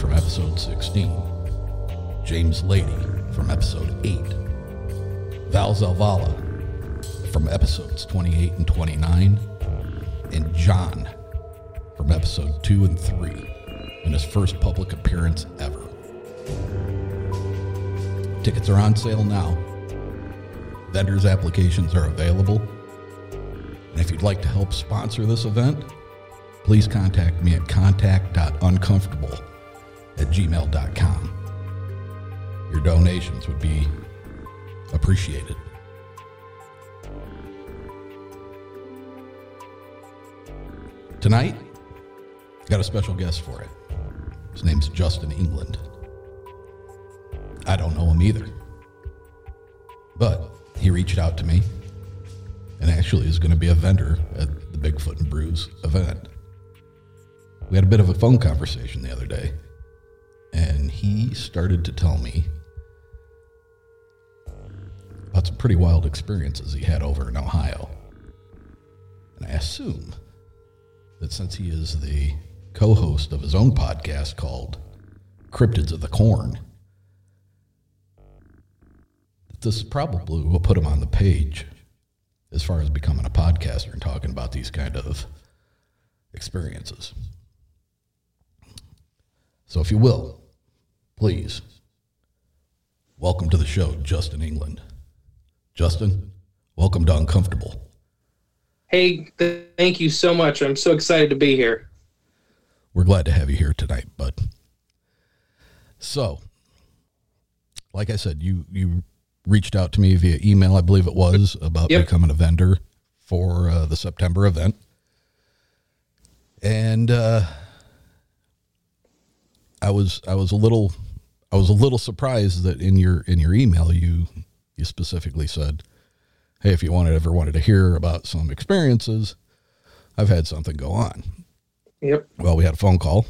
From episode 16, James Lady from episode 8, Val Zalvala from episodes 28 and 29, and John from episode 2 and 3 in his first public appearance ever. Tickets are on sale now. Vendors' applications are available. And if you'd like to help sponsor this event, please contact me at contact.uncomfortable at gmail.com. Your donations would be appreciated. Tonight, got a special guest for it. His name's Justin England. I don't know him either. But he reached out to me and actually is going to be a vendor at the Bigfoot and Brews event. We had a bit of a phone conversation the other day, and he started to tell me about some pretty wild experiences he had over in Ohio. And I assume that since he is the co host of his own podcast called Cryptids of the Corn, that this probably will put him on the page as far as becoming a podcaster and talking about these kind of experiences. So, if you will, please welcome to the show, Justin England. Justin, welcome to Uncomfortable. Hey, th- thank you so much. I'm so excited to be here. We're glad to have you here tonight, bud. So, like I said, you you reached out to me via email, I believe it was, about Yep. becoming a vendor for uh, the September event, and uh, I was I was a little I was a little surprised that in your in your email you you specifically said, "Hey, if you wanted ever wanted to hear about some experiences, I've had something go on." Yep. Well, we had a phone call,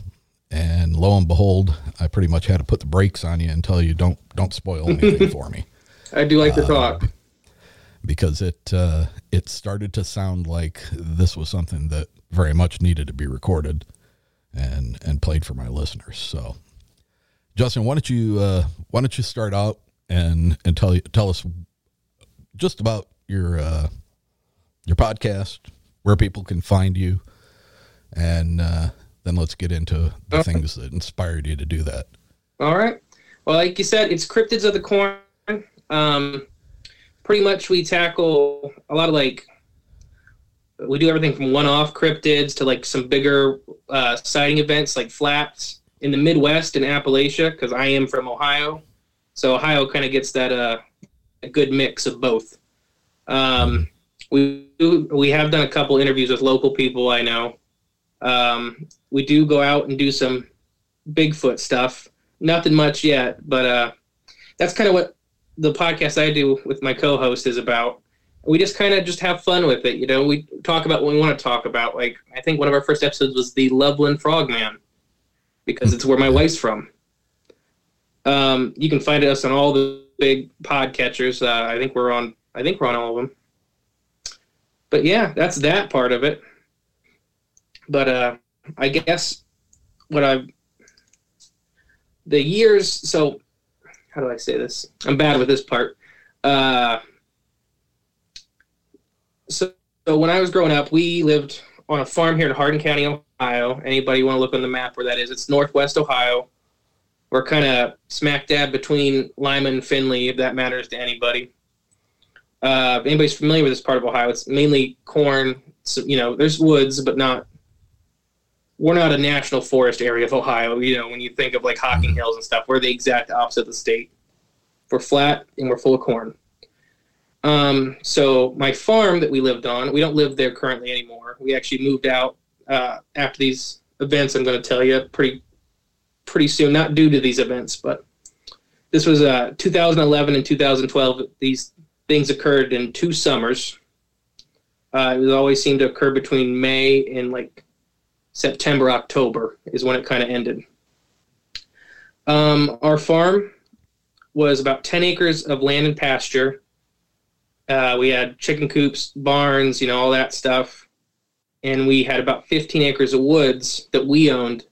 and lo and behold, I pretty much had to put the brakes on you and tell you don't don't spoil anything for me. I do like to talk. because it uh, it started to sound like this was something that very much needed to be recorded and and played for my listeners. So, Justin, why don't you uh, why don't you start out and and tell you tell us just about your uh, your podcast, where people can find you, and uh, then let's get into the Okay. things that inspired you to do that. All right. Well, like you said, it's Cryptids of the Corn. Um, pretty much we tackle a lot of like, we do everything from one off cryptids to like some bigger uh, sighting events like flaps in the Midwest and Appalachia, because I am from Ohio. So Ohio kind of gets that uh, a good mix of both. Um, we we have done a couple interviews with local people I know. Um, we do go out and do some Bigfoot stuff. Nothing much yet, but uh, that's kind of what the podcast I do with my co-host is about. We just kind of just have fun with it, you know. We talk about what we want to talk about. Like I think one of our first episodes was the Loveland Frogman, because it's where my wife's from. Um, you can find us on all the big podcatchers. Uh, I think we're on. I think we're on all of them. But yeah, that's that part of it. But uh, I guess what I've the years so how do i say this i'm bad with this part uh so, so when i was growing up we lived on a farm here in hardin county ohio anybody want to look on the map where that is it's northwest ohio we're kind of smack dab between lima and findlay if that matters to anybody uh anybody's familiar with this part of ohio it's mainly corn you know there's woods but not we're not a national forest area of Ohio. You know, when you think of like Hocking Hills and stuff, we're the exact opposite of the state. We're flat and we're full of corn. Um, so my farm that we lived on, we don't live there currently anymore. We actually moved out uh, after these events. I'm going to tell you pretty pretty soon, not due to these events, but this was uh, 2011 and 2012. These things occurred in two summers. Uh, it always seemed to occur between May and like September, October is when it kind of ended. Um, our farm was about 10 acres of land and pasture. Uh, we had chicken coops, barns, you know, all that stuff. And we had about 15 acres of woods that we owned.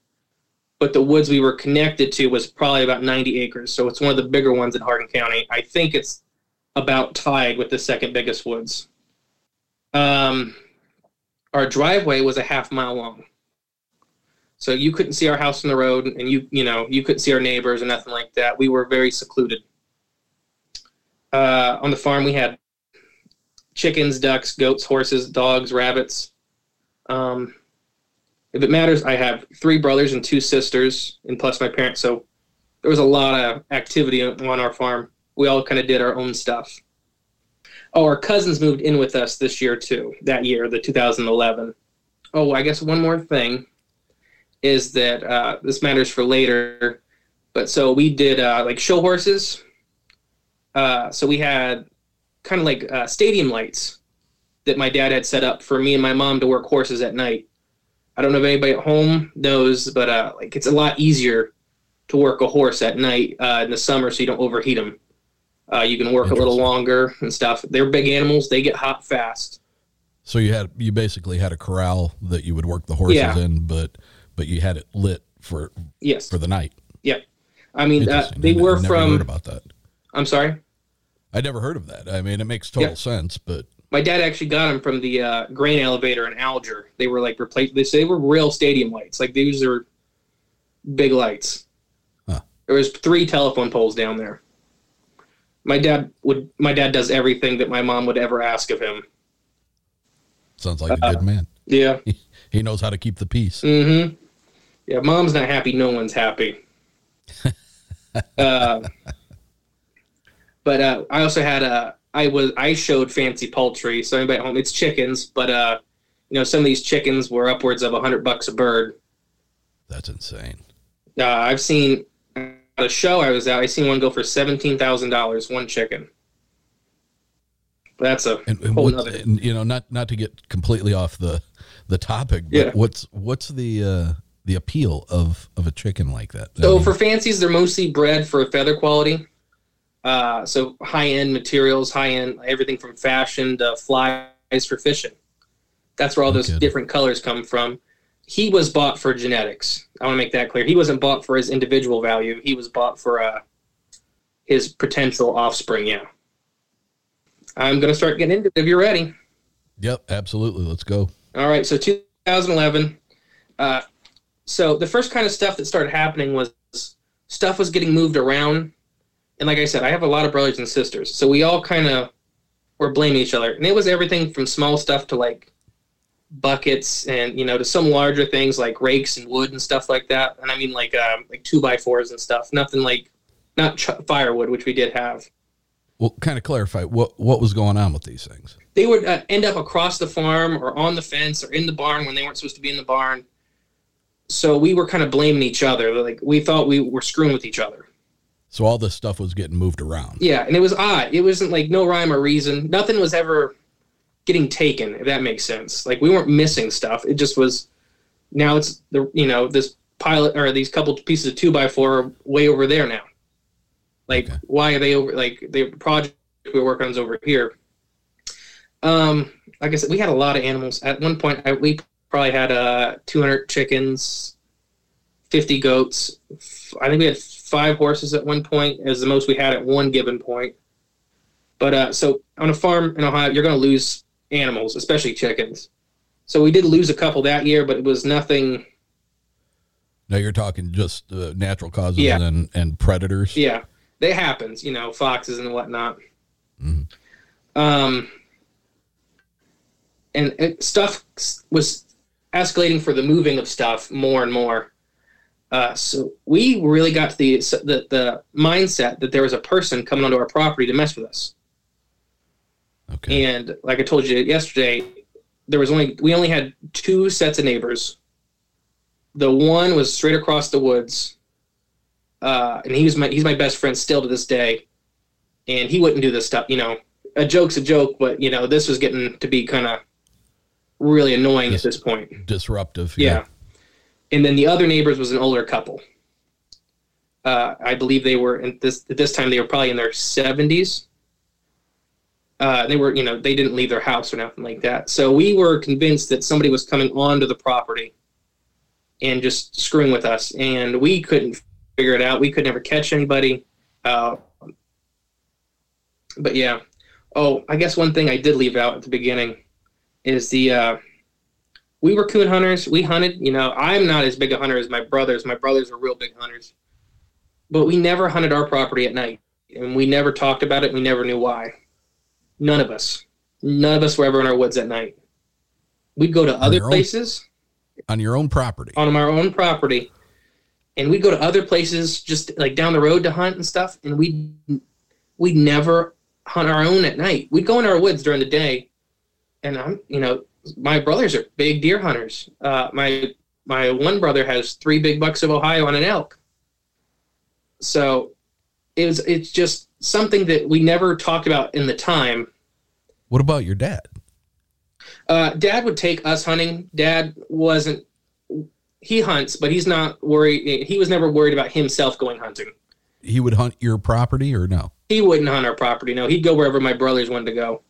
But the woods we were connected to was probably about 90 acres. So it's one of the bigger ones in Hardin County. I think it's about tied with the second biggest woods. Um, our driveway was a half mile long. So you couldn't see our house from the road, and you you know you couldn't see our neighbors or nothing like that. We were very secluded. Uh, on the farm, we had chickens, ducks, goats, horses, dogs, rabbits. Um, if it matters, I have three brothers and two sisters, and plus my parents. So there was a lot of activity on our farm. We all kind of did our own stuff. Oh, our cousins moved in with us this year too. That year, the 2011. Oh, I guess one more thing is that uh, this matters for later. But so we did uh, like show horses. Uh, so we had kind of like uh, stadium lights that my dad had set up for me and my mom to work horses at night. I don't know if anybody at home knows, but uh, like it's a lot easier to work a horse at night uh, in the summer, so you don't overheat them. Uh, you can work a little longer and stuff. They're big animals; they get hot fast. So you had you basically had a corral that you would work the horses Yeah. in, but but you had it lit for Yes. for the night. Yep. I mean, uh, they were I never from. heard about that. I'm sorry. I never heard of that. I mean, it makes total Yeah. sense, but My dad actually got them from the uh, grain elevator in Alger. They were like replaced. They, they were real stadium lights. Like these are big lights. Huh. There was three telephone poles down there. My dad would. My dad does everything that my mom would ever ask of him. sounds like a Uh, good man. Yeah. He knows how to keep the peace. Mm-hmm. Yeah, mom's not happy. No one's happy. uh, but uh, I also had a. I was I showed fancy poultry. So anybody at home, it's chickens, but uh, you know some of these chickens were upwards of a hundred bucks a bird. That's insane. Uh, I've seen at a show I was at. I seen one go for seventeen thousand dollars one chicken. That's a And, and, whole what, nother. and you know, not not to get completely off the the topic, but Yeah. what's what's the uh the appeal of of a chicken like that? I So mean, for fancies, they're mostly bred for a feather quality. Uh, so high end materials, high end everything from fashion to flies for fishing. That's where all those different colors come from. He was bought for genetics. I want to make that clear. He wasn't bought for his individual value. He was bought for uh, his potential offspring. Yeah. I'm gonna start getting into it if you're ready. Yep, absolutely. Let's go. All right, so 2011. Uh, so the first kind of stuff that started happening was stuff was getting moved around, and like I said, I have a lot of brothers and sisters, so we all kind of were blaming each other, and it was everything from small stuff to like buckets, and you know, to some larger things like rakes and wood and stuff like that. And I mean, like um, like two by fours and stuff. Nothing like not ch- firewood, which we did have. Well, kind of clarify what what was going on with these things. they would uh, end up across the farm or on the fence or in the barn when they weren't supposed to be in the barn. So we were kind of blaming each other. Like we thought we were screwing with each other. So all this stuff was getting moved around. Yeah, and it was odd. It wasn't like no rhyme or reason. Nothing was ever getting taken, if that makes sense. Like we weren't missing stuff. It just was. Now it's the you know this pilot or these couple pieces of two by four are way over there now. Like Okay. why are they over? Like the project we were working on is over here. Um, like I said, we had a lot of animals. At one point, I, we probably had uh 200 chickens, 50 goats. F- I think we had five horses at one point, is the most we had at one given point. But uh, so on a farm in Ohio, you're going to lose animals, especially chickens. So we did lose a couple that year, but it was nothing. Now you're talking just uh, natural causes Yeah. and and predators. Yeah, that happens. You know, foxes and whatnot. Mhm. Um, and it, stuff was escalating for the moving of stuff more and more. Uh, so we really got to the, the the mindset that there was a person coming onto our property to mess with us. Okay. And like I told you yesterday, there was only we only had two sets of neighbors. The one was straight across the woods, uh, and he was my he's my best friend still to this day. And he wouldn't do this stuff, you know. A joke's a joke, but you know this was getting to be kind of really annoying Yes. at this point. Disruptive. Yeah. And then the other neighbors was an older couple. Uh, I believe they were in this at this time they were probably in their seventies. Uh, they were, you know, they didn't leave their house or nothing like that. So we were convinced that somebody was coming onto the property and just screwing with us, and we couldn't figure it out. We could never catch anybody. Uh, but yeah. Oh, I guess one thing I did leave out at the beginning is the uh, we were coon hunters. We hunted. You know, I'm not as big a hunter as my brothers. My brothers are real big hunters. But we never hunted our property at night, and we never talked about it. We never knew why. None of us. None of us were ever in our woods at night. We'd go to other your own- places On your own property. on our own property, and we'd go to other places just like down the road to hunt and stuff. And we we'd never hunt our own at night. We'd go in our woods during the day, and I'm you know my brothers are big deer hunters. Uh, my my one brother has three big bucks of Ohio on an elk. So it was it's just something that we never talked about in the time. What about your dad? Uh, Dad would take us hunting. Dad wasn't. He hunts, but he's not worried. He was never worried about himself going hunting. He would hunt your property or no? He wouldn't hunt our property. No, he'd go wherever my brothers wanted to go.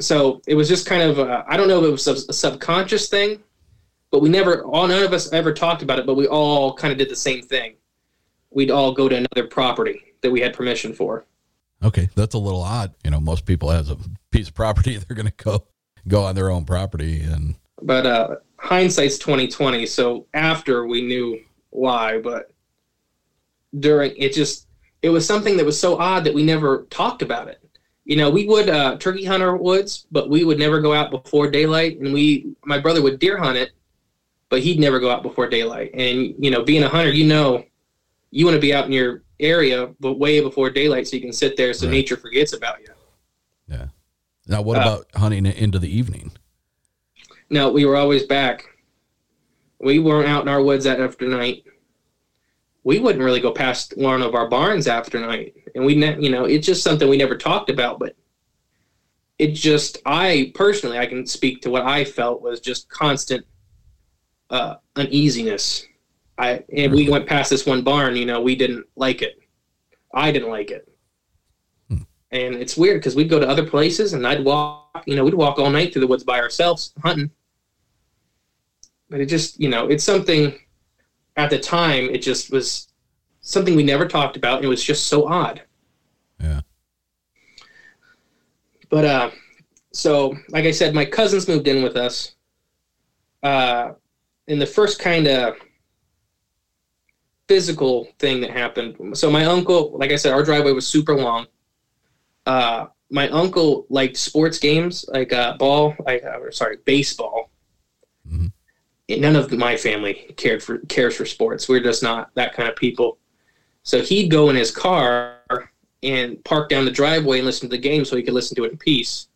So it was just kind of. I don't know if it was a, a subconscious thing, but we never. All none of us ever talked about it. But we all kind of did the same thing. We'd all go to another property that we had permission for. Okay, that's a little odd. You know, most people has a piece of property they're going to go go on their own property and but uh hindsight's 2020 so after we knew why but during it just it was something that was so odd that we never talked about it you know we would uh turkey hunt our woods but we would never go out before daylight and we my brother would deer hunt it but he'd never go out before daylight and you know being a hunter you know you want to be out in your area but way before daylight so you can sit there so Right. nature forgets about you yeah. Now, what Uh, about hunting into the evening? No, we were always back. We weren't out in our woods that after night. We wouldn't really go past one of our barns after night, and we, ne- you know, it's just something we never talked about. But it just, I personally, I can speak to what I felt was just constant uh, uneasiness. I and we went past this one barn. You know, we didn't like it. I didn't like it. and it's weird because we'd go to other places and I'd walk, you know, we'd walk all night through the woods by ourselves hunting. But it just, you know, it's something at the time, it just was something we never talked about. It was just so odd. Yeah. But, uh, so like I said, my cousins moved in with us. Uh, in the first kind of physical thing that happened. So my uncle, like I said, our driveway was super long uh, my uncle liked sports games like uh, ball, like uh, sorry, baseball. Mm-hmm. None of my family cared for cares for sports. We're just not that kind of people. So he'd go in his car and park down the driveway and listen to the game so he could listen to it in peace.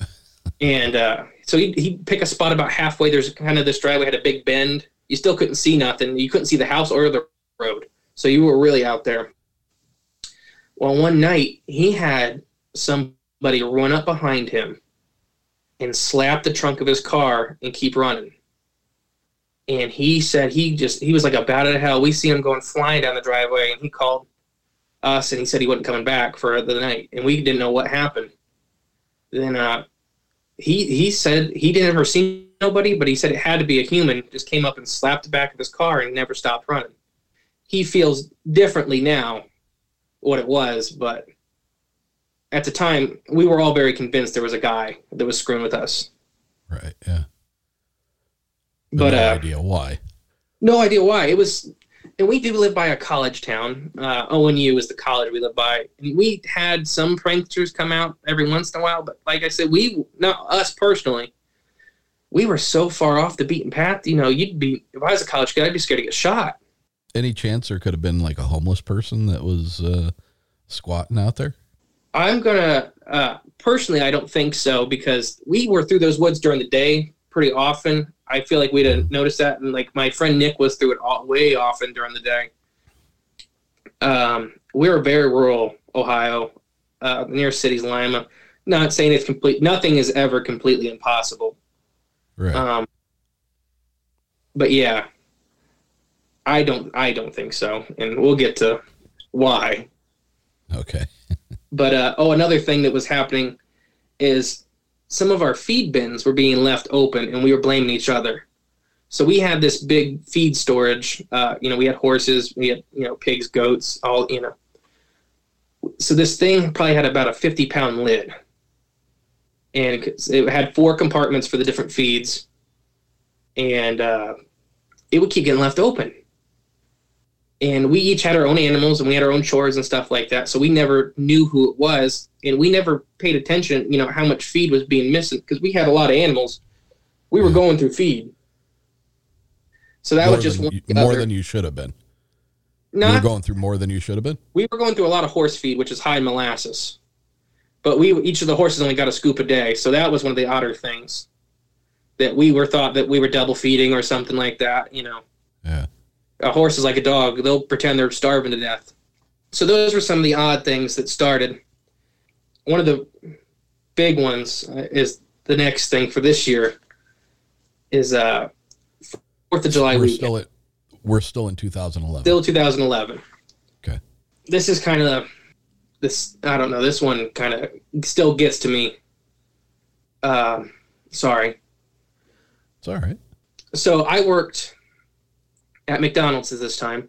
and uh, so he'd, he'd pick a spot about halfway. There's kind of this driveway had a big bend. You still couldn't see nothing. You couldn't see the house or the road. So you were really out there. Well, one night he had somebody run up behind him and slap the trunk of his car and keep running. And he said he just he was like a bat out of hell. We see him going flying down the driveway, and he called us and he said he wasn't coming back for the night, and we didn't know what happened. Then uh, he he said he didn't ever see nobody, but he said it had to be a human. Just came up and slapped the back of his car and never stopped running. He feels differently now what it was, but at the time we were all very convinced there was a guy that was screwing with us. Right. Yeah. But, no uh, idea why. No idea why. It was, and we do live by a college town. Uh, ONU is the college we live by, and we had some pranksters come out every once in a while. But like I said, we not us personally. We were so far off the beaten path. You know, you'd be if I was a college kid, I'd be scared to get shot any chance there could have been like a homeless person that was uh, squatting out there? I'm gonna uh, personally, I don't think so because we were through those woods during the day pretty often. I feel like we didn't notice that, and like my friend Nick was through it all, way often during the day. Um, we are very rural Ohio, uh, near cities Lima. Not saying it's complete. Nothing is ever completely impossible. Right. Um, but yeah, I don't. I don't think so, and we'll get to why. Okay. but uh, oh, another thing that was happening is some of our feed bins were being left open, and we were blaming each other. So we had this big feed storage. Uh, you know, we had horses, we had you know pigs, goats, all you know. So this thing probably had about a fifty pound lid, and it had four compartments for the different feeds, and uh, it would keep getting left open and we each had our own animals and we had our own chores and stuff like that so we never knew who it was and we never paid attention you know how much feed was being missing because we had a lot of animals. We were mm-hmm. going through feed. So that more was just one you, more than you should have been. Not, you were going through more than you should have been? We were going through a lot of horse feed which is high in molasses. But we each of the horses only got a scoop a day so that was one of the odder things. That we were thought that we were double feeding or something like that you know. Yeah. A horse is like a dog. They'll pretend they're starving to death. So those were some of the odd things that started. One of the big ones uh, is the next thing for this year is uh Fourth of July we're weekend. still at we're still in 2011 Still 2011. okay This is kind of this. I don't know. This one kind of still gets to me. Uh, sorry. it's all right So I worked at McDonald's at this time.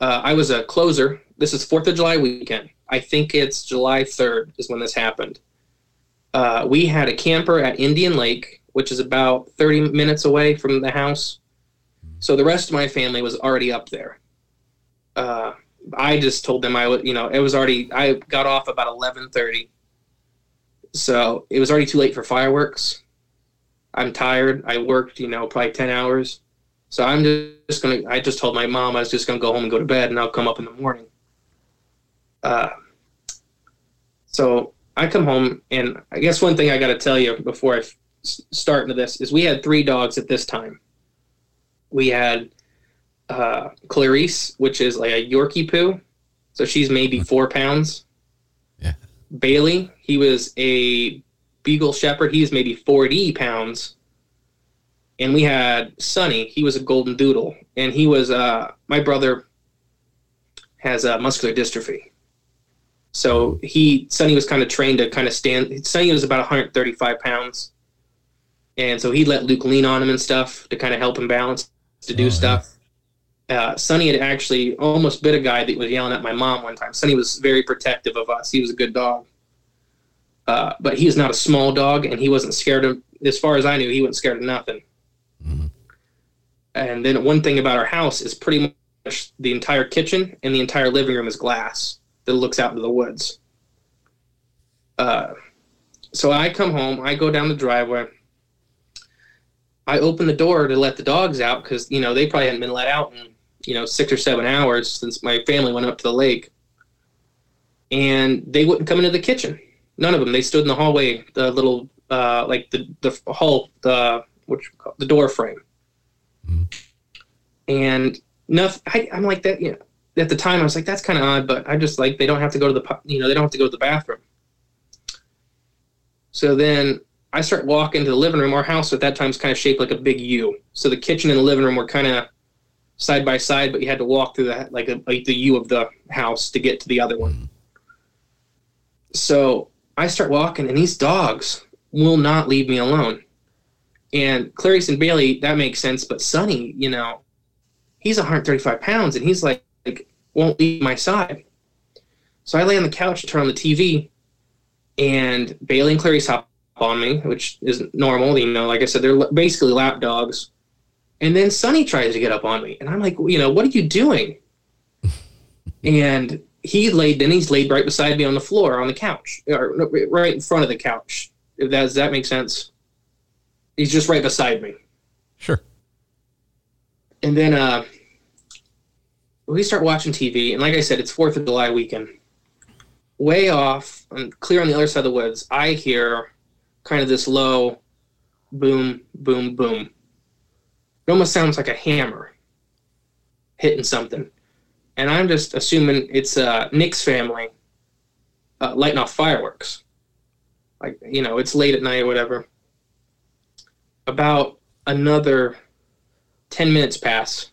Uh, I was a closer. This is Fourth of July weekend. I think it's July third is when this happened. Uh, we had a camper at Indian Lake, which is about thirty minutes away from the house. So the rest of my family was already up there. Uh, I just told them I would, you know, it was already. I got off about eleven thirty, so it was already too late for fireworks. I'm tired. I worked, you know, probably ten hours. So I'm just gonna. I just told my mom I was just gonna go home and go to bed, and I'll come up in the morning. Uh, so I come home, and I guess one thing I got to tell you before I f- start into this is we had three dogs at this time. We had uh, Clarice, which is like a Yorkie poo, so she's maybe four pounds. Yeah. Bailey, he was a Beagle Shepherd. He's maybe forty pounds and we had Sonny. He was a golden doodle, and he was uh, my brother has a muscular dystrophy. So he Sonny was kind of trained to kind of stand. Sonny was about 135 pounds, and so he let Luke lean on him and stuff to kind of help him balance to do Oh, stuff. Uh, Sonny had actually almost bit a guy that was yelling at my mom one time. Sonny was very protective of us. He was a good dog, uh, but he is not a small dog, and he wasn't scared of. As far as I knew, he wasn't scared of nothing. Mhm. And then one thing about our house is pretty much the entire kitchen and the entire living room is glass that looks out into the woods. Uh, so I come home, I go down the driveway, I open the door to let the dogs out because you know they probably hadn't been let out in you know six or seven hours since my family went up to the lake, and they wouldn't come into the kitchen. None of them. They stood in the hallway, the little uh, like the the hall, the call the door frame, and nothing. I, I'm like that. You know, at the time I was like that's kind of odd, but I just like they don't have to go to the you know they don't have to go to the bathroom. So then I start walking to the living room. Our house at that time is kind of shaped like a big U. So the kitchen and the living room were kind of side by side, but you had to walk through the like, a, like the U of the house to get to the other one. Mm. So I start walking, and these dogs will not leave me alone. And Clarice and Bailey, that makes sense, but Sonny, you know, he's 135 pounds, and he's like, like won't leave my side. So I lay on the couch turn on the TV, and Bailey and Clarice hop on me, which is normal. You know, like I said, they're basically lap dogs. And then Sonny tries to get up on me, and I'm like, you know, what are you doing? and he laid, then he's laid right beside me on the floor on the couch, or right in front of the couch. If that does that make sense? He's just right beside me. Sure. And then uh, we start watching TV, and like I said, it's Fourth of July weekend. Way off, and clear on the other side of the woods, I hear kind of this low boom, boom, boom. It almost sounds like a hammer hitting something. And I'm just assuming it's uh, Nick's family uh, lighting off fireworks. Like, you know, it's late at night or whatever. About another 10 minutes pass.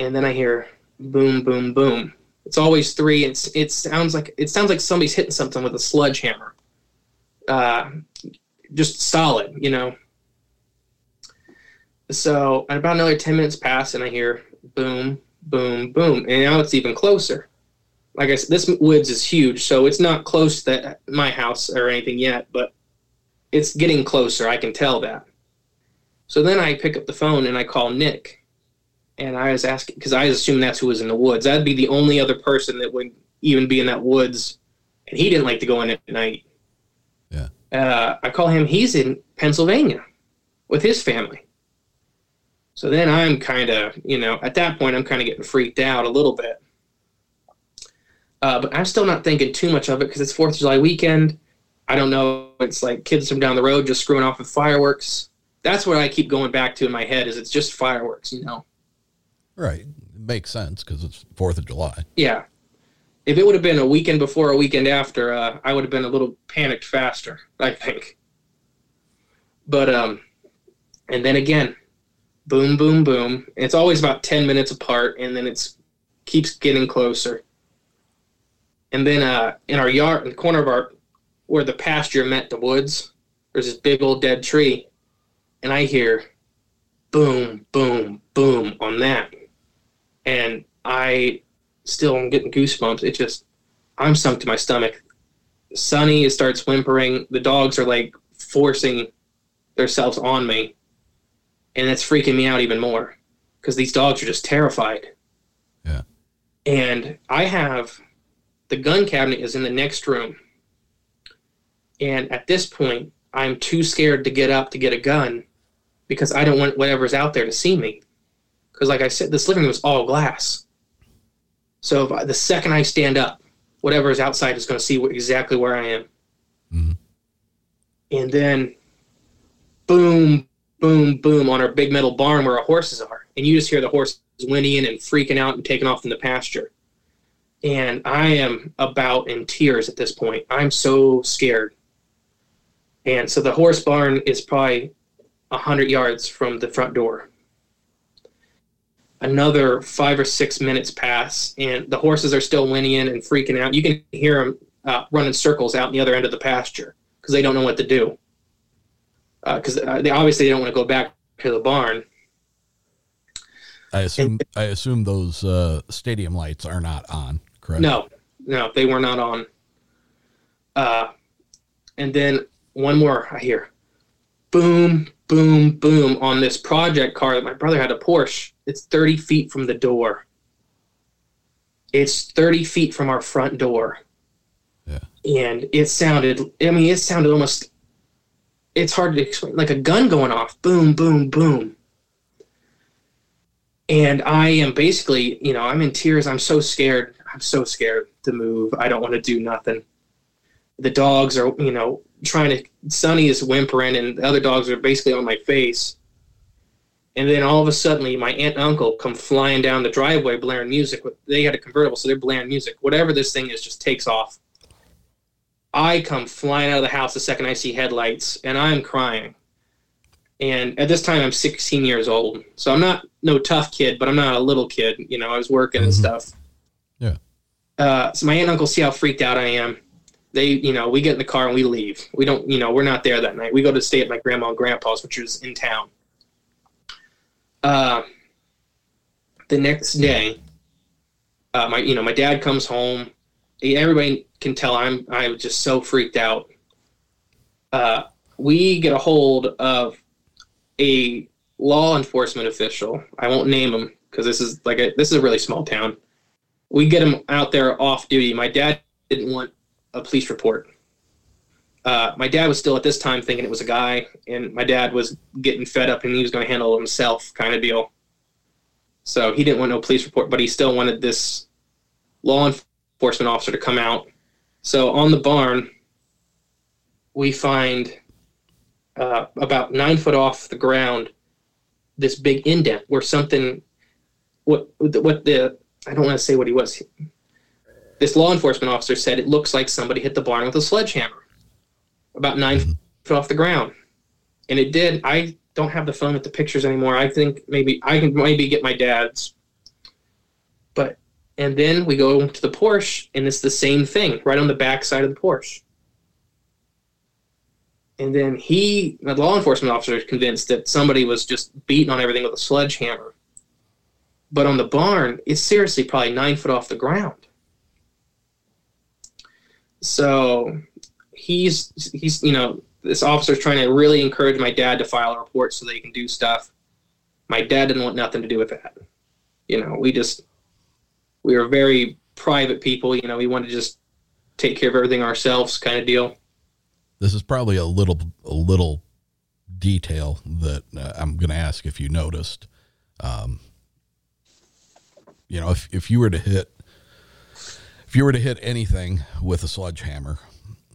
And then I hear boom, boom, boom. It's always three. It's it sounds like it sounds like somebody's hitting something with a sledgehammer. Uh, just solid, you know. So about another ten minutes pass, and I hear boom, boom, boom, and now it's even closer. Like I said, this woods is huge, so it's not close to my house or anything yet, but it's getting closer. I can tell that. So then I pick up the phone and I call Nick, and I was asking because I assumed that's who was in the woods. That'd be the only other person that would even be in that woods, and he didn't like to go in at night. Yeah. Uh, I call him. He's in Pennsylvania with his family. So then I'm kind of, you know, at that point I'm kind of getting freaked out a little bit. Uh, but I'm still not thinking too much of it because it's Fourth of July weekend. I don't know. It's like kids from down the road just screwing off with fireworks. That's what I keep going back to in my head. Is it's just fireworks, you know? Right. It makes sense because it's Fourth of July. Yeah. If it would have been a weekend before or a weekend after, uh, I would have been a little panicked faster. I think. But um, and then again, boom, boom, boom. It's always about ten minutes apart, and then it's keeps getting closer. And then uh, in our yard, in the corner of our where the pasture met the woods, there's this big old dead tree, and I hear boom, boom, boom on that, and I still am getting goosebumps. It just I'm sunk to my stomach. Sonny starts whimpering. The dogs are like forcing themselves on me, and it's freaking me out even more because these dogs are just terrified. Yeah. And I have the gun cabinet is in the next room. And at this point, I'm too scared to get up to get a gun because I don't want whatever's out there to see me. Because, like I said, this living room is all glass. So if I, the second I stand up, whatever is outside is going to see what, exactly where I am. Mhm. And then, boom, boom, boom on our big metal barn where our horses are, and you just hear the horses whinnying and freaking out and taking off in the pasture. And I am about in tears at this point. I'm so scared. And so the horse barn is probably a hundred yards from the front door. Another five or six minutes pass, and the horses are still whinnying and freaking out. You can hear them uh, running circles out in the other end of the pasture because they don't know what to do. Because uh, uh, they obviously don't want to go back to the barn. I assume I assume those uh, stadium lights are not on, correct? No, no, they were not on. Uh, and then one more I hear, boom, boom, boom on this project car that my brother had a Porsche. It's 30 feet from the door. It's 30 feet from our front door. Yeah. And it sounded, I mean, it sounded almost, it's hard to explain, like a gun going off. Boom, boom, boom. And I am basically, you know, I'm in tears. I'm so scared. I'm so scared to move. I don't want to do nothing. The dogs are, you know, trying to, Sonny is whimpering, and the other dogs are basically on my face. And then all of a sudden, my aunt and uncle come flying down the driveway blaring music. They had a convertible, so they're blaring music. Whatever this thing is just takes off. I come flying out of the house the second I see headlights, and I'm crying. And at this time, I'm 16 years old, so I'm not no tough kid, but I'm not a little kid. You know, I was working and stuff. Yeah. Uh, so my aunt and uncle see how freaked out I am. They, you know, we get in the car and we leave. We don't, you know, we're not there that night. We go to stay at my grandma and grandpa's, which is in town. Uh, the next day, uh, my, you know, my dad comes home. Everybody can tell I'm, I was just so freaked out. Uh, we get a hold of a law enforcement official. I won't name him because this is like a, this is a really small town. We get him out there off duty. My dad didn't want a police report. Uh, my dad was still at this time thinking it was a guy, and my dad was getting fed up and he was going to handle it himself, kind of deal. So he didn't want no police report, but he still wanted this law enforcement officer to come out. So on the barn, we find uh, about nine foot off the ground this big indent where something what what the I don't want to say what he was. This law enforcement officer said it looks like somebody hit the barn with a sledgehammer, about 9 mm-hmm. foot off the ground, and it did. I don't have the phone with the pictures anymore. I think maybe I can maybe get my dad's. But and then we go to the Porsche, and it's the same thing right on the back side of the Porsche. And then he, the law enforcement officer, is convinced that somebody was just beating on everything with a sledgehammer. But on the barn, it's seriously probably nine foot off the ground. So he's he's you know this officer's trying to really encourage my dad to file a report so they can do stuff. My dad didn't want nothing to do with that. You know, we just we were very private people. You know, we wanted to just take care of everything ourselves, kind of deal. This is probably a little a little detail that uh, I'm going to ask if you noticed. Um, you know, if if you were to hit if you were to hit anything with a sledgehammer,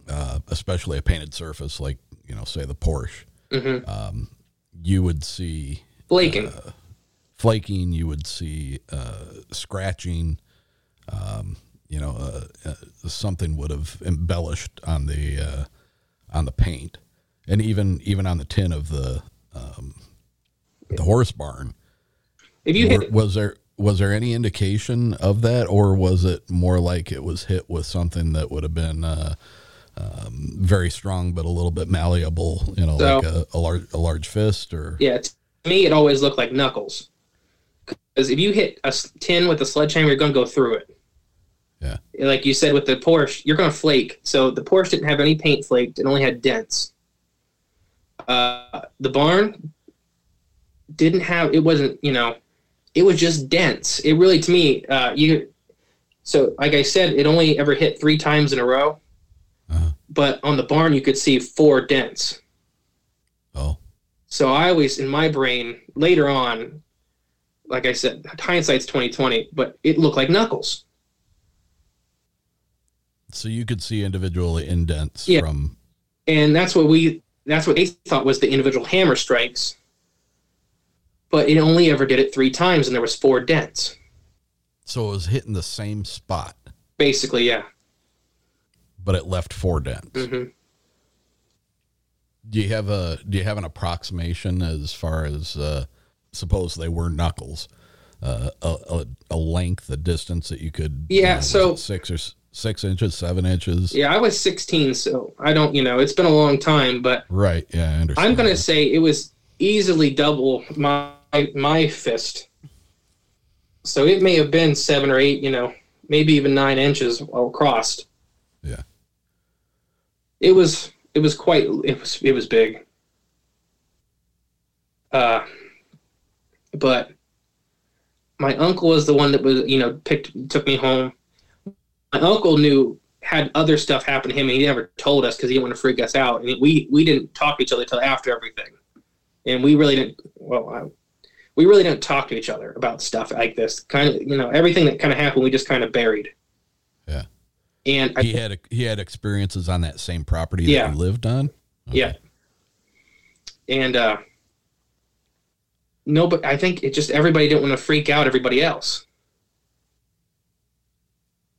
uh, especially a painted surface like you know, say the Porsche, mm-hmm. um, you would see flaking. Uh, flaking. You would see uh, scratching. Um, you know, uh, uh, something would have embellished on the uh, on the paint, and even even on the tin of the um, the horse barn. If you were, hit, was there was there any indication of that, or was it more like it was hit with something that would have been uh, um, very strong but a little bit malleable? You know, So- like a, a large a large fist, or yeah, to me it always looked like knuckles. Because if you hit a tin with a sledgehammer, you're going to go through it. Yeah. Like you said with the Porsche, you're going to flake. So the Porsche didn't have any paint flaked; it only had dents. Uh, the barn didn't have. It wasn't. You know, it was just dense. It really, to me, uh, you. So, like I said, it only ever hit three times in a row. Uh-huh. But on the barn, you could see four dents. oh, So I always, in my brain, later on, like I said, hindsight's twenty twenty, but it looked like knuckles. so you could see individual indents Yeah. from and that's what we that's what they thought was the individual hammer strikes but it only ever did it three times and there was four dents so it was hitting the same spot, basically yeah but it left four dents. hmm Do you have a do you have an approximation as far as uh, suppose they were knuckles? uh, a, a, a length, a distance that you could. Yeah, you know, so- six or six inches, seven inches. Yeah, I was 16, so I don't, you know, it's been a long time, but Right. Yeah, I understand. I'm gonna say it was easily double my my fist. So it may have been seven or eight, you know, maybe even nine inches across. Yeah. It was it was quite it was it was big. Uh, but my uncle was the one that was you know picked took me home. My uncle knew had other stuff happen to him, and he never told us because he didn't want to freak us out. And we we didn't talk to each other until after everything, and we really didn't. Well, I, we really didn't talk to each other about stuff like this. Kind of, you know, everything that kind of happened, we just kind of buried. Yeah. And I, He had he had experiences on that same property Yeah. that he lived on. Yeah. And uh no, but I think it just everybody didn't want to freak out everybody else.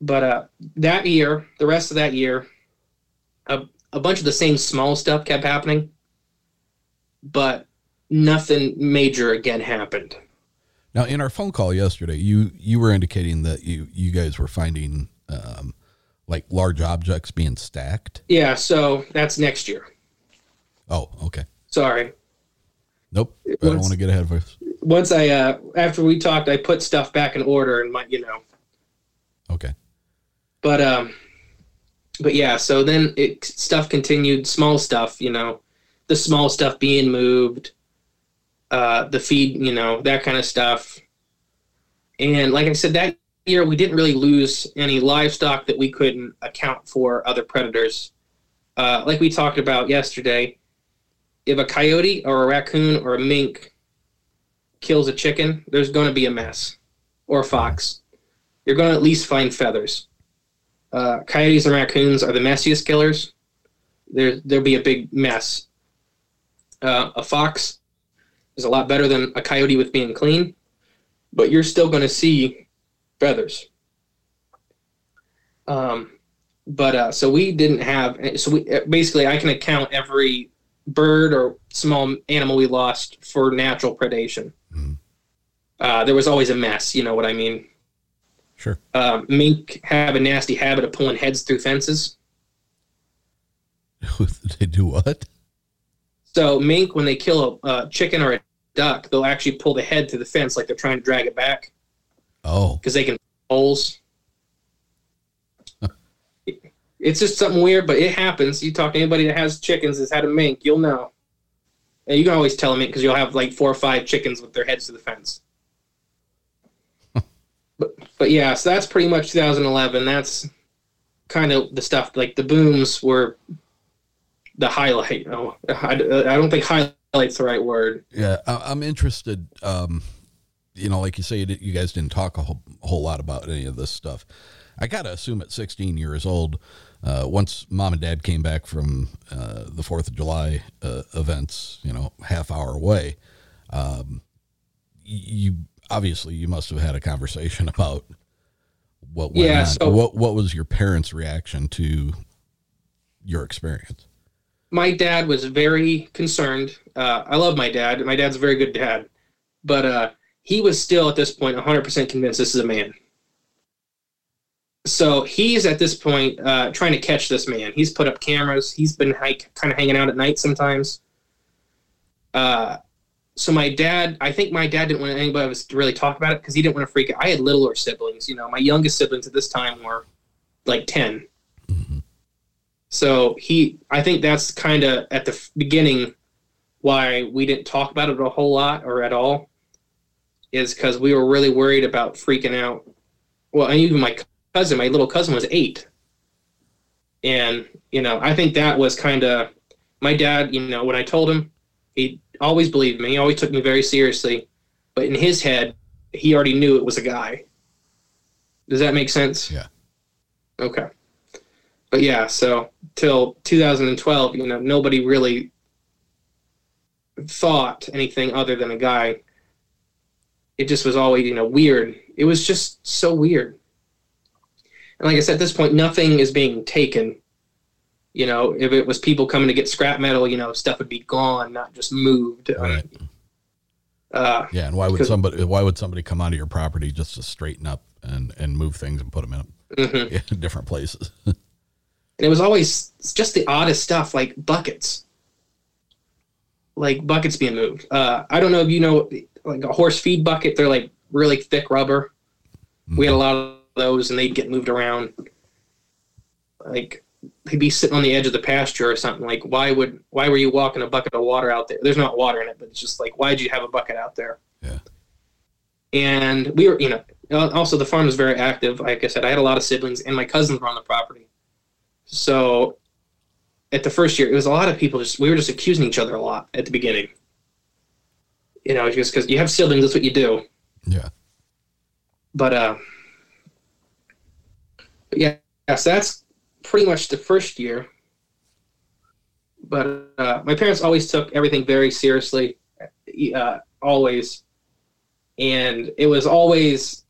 But uh that year, the rest of that year, a, a bunch of the same small stuff kept happening, but nothing major again happened. Now, in our phone call yesterday, you you were indicating that you you guys were finding um, like large objects being stacked. Yeah, so that's next year. Oh, okay. Sorry. Nope. I don't want to get ahead of us. Once I uh after we talked, I put stuff back in order and my you know Okay. but um but yeah so then it stuff continued small stuff you know the small stuff being moved uh the feed you know that kind of stuff and like i said that year we didn't really lose any livestock that we couldn't account for other predators uh like we talked about yesterday if a coyote or a raccoon or a mink kills a chicken there's going to be a mess or a fox you're going to at least find feathers uh, coyotes and raccoons are the messiest killers. There, there'll be a big mess. Uh, a fox is a lot better than a coyote with being clean, but you're still going to see feathers. Um, but uh, so we didn't have. So we basically, I can account every bird or small animal we lost for natural predation. Uh, there was always a mess. You know what I mean? Sure. um, mink have a nasty habit of pulling heads through fences. they do what? So mink, when they kill a, a chicken or a duck, they'll actually pull the head to the fence like they're trying to drag it back Oh, because they can holes. it's just something weird, but it happens. You talk to anybody that has chickens that's had a mink, you'll know. And you can always tell a mink because you'll have like four or five chickens with their heads to the fence. but but yeah, so that's pretty much 2011. That's kind of the stuff like the booms were the highlight. Oh, I, I don't think highlight's the right word. yeah. I, I'm interested. Um, you know, like you say, you guys didn't talk a whole, whole lot about any of this stuff. I gotta assume at 16 years old, uh, once mom and dad came back from uh, the Fourth of July uh, events, you know, half hour away, um, you obviously you must have had a conversation about what went Yeah, on. so- what what was your parents' reaction to your experience? My dad was very concerned. Uh, I love my dad. My dad's a very good dad, but uh, he was still at this point 100% convinced this is a man. So he's at this point uh, trying to catch this man. He's put up cameras. He's been kind of hanging out at night sometimes. Uh, so my dad, I think my dad didn't want anybody us to really talk about it because he didn't want to freak out. I had littler siblings. You know, my youngest siblings at this time were like 10. So he, I think that's kind of at the beginning why we didn't talk about it a whole lot or at all, is because we were really worried about freaking out. Well, and even my cousin, my little cousin, was eight, and you know, I think that was kind of my dad. You know, when I told him, he always believed me. He always took me very seriously, but in his head, he already knew it was a guy. Does that make sense? Yeah. Okay. But yeah, so till 2012, you know, nobody really thought anything other than a guy. It just was always, you know, weird. It was just so weird. And like I said, at this point, nothing is being taken. You know, if it was people coming to get scrap metal, you know, stuff would be gone, not just moved. Right. Uh, Yeah, and why would somebody why would somebody come onto your property just to straighten up and and move things and put them in mhm. different places? and it was always just the oddest stuff, like buckets, like buckets being moved. Uh, I don't know if you know, like a horse feed bucket. They're like really thick rubber. We had a lot of those, and they'd get moved around. Like he'd be sitting on the edge of the pasture or something. Like why would why were you walking a bucket of water out there? There's not water in it, but it's just like why did you have a bucket out there? Yeah. And we were, you know, also the farm was very active. Like I said, I had a lot of siblings, and my cousins were on the property. So at the first year, it was a lot of people just we were just accusing each other a lot at the beginning. You know, just because you have siblings, that's what you do. Yeah. But uh, but yeah, yes, that's pretty much the first year. But uh, my parents always took everything very seriously, uh, always, and it was always.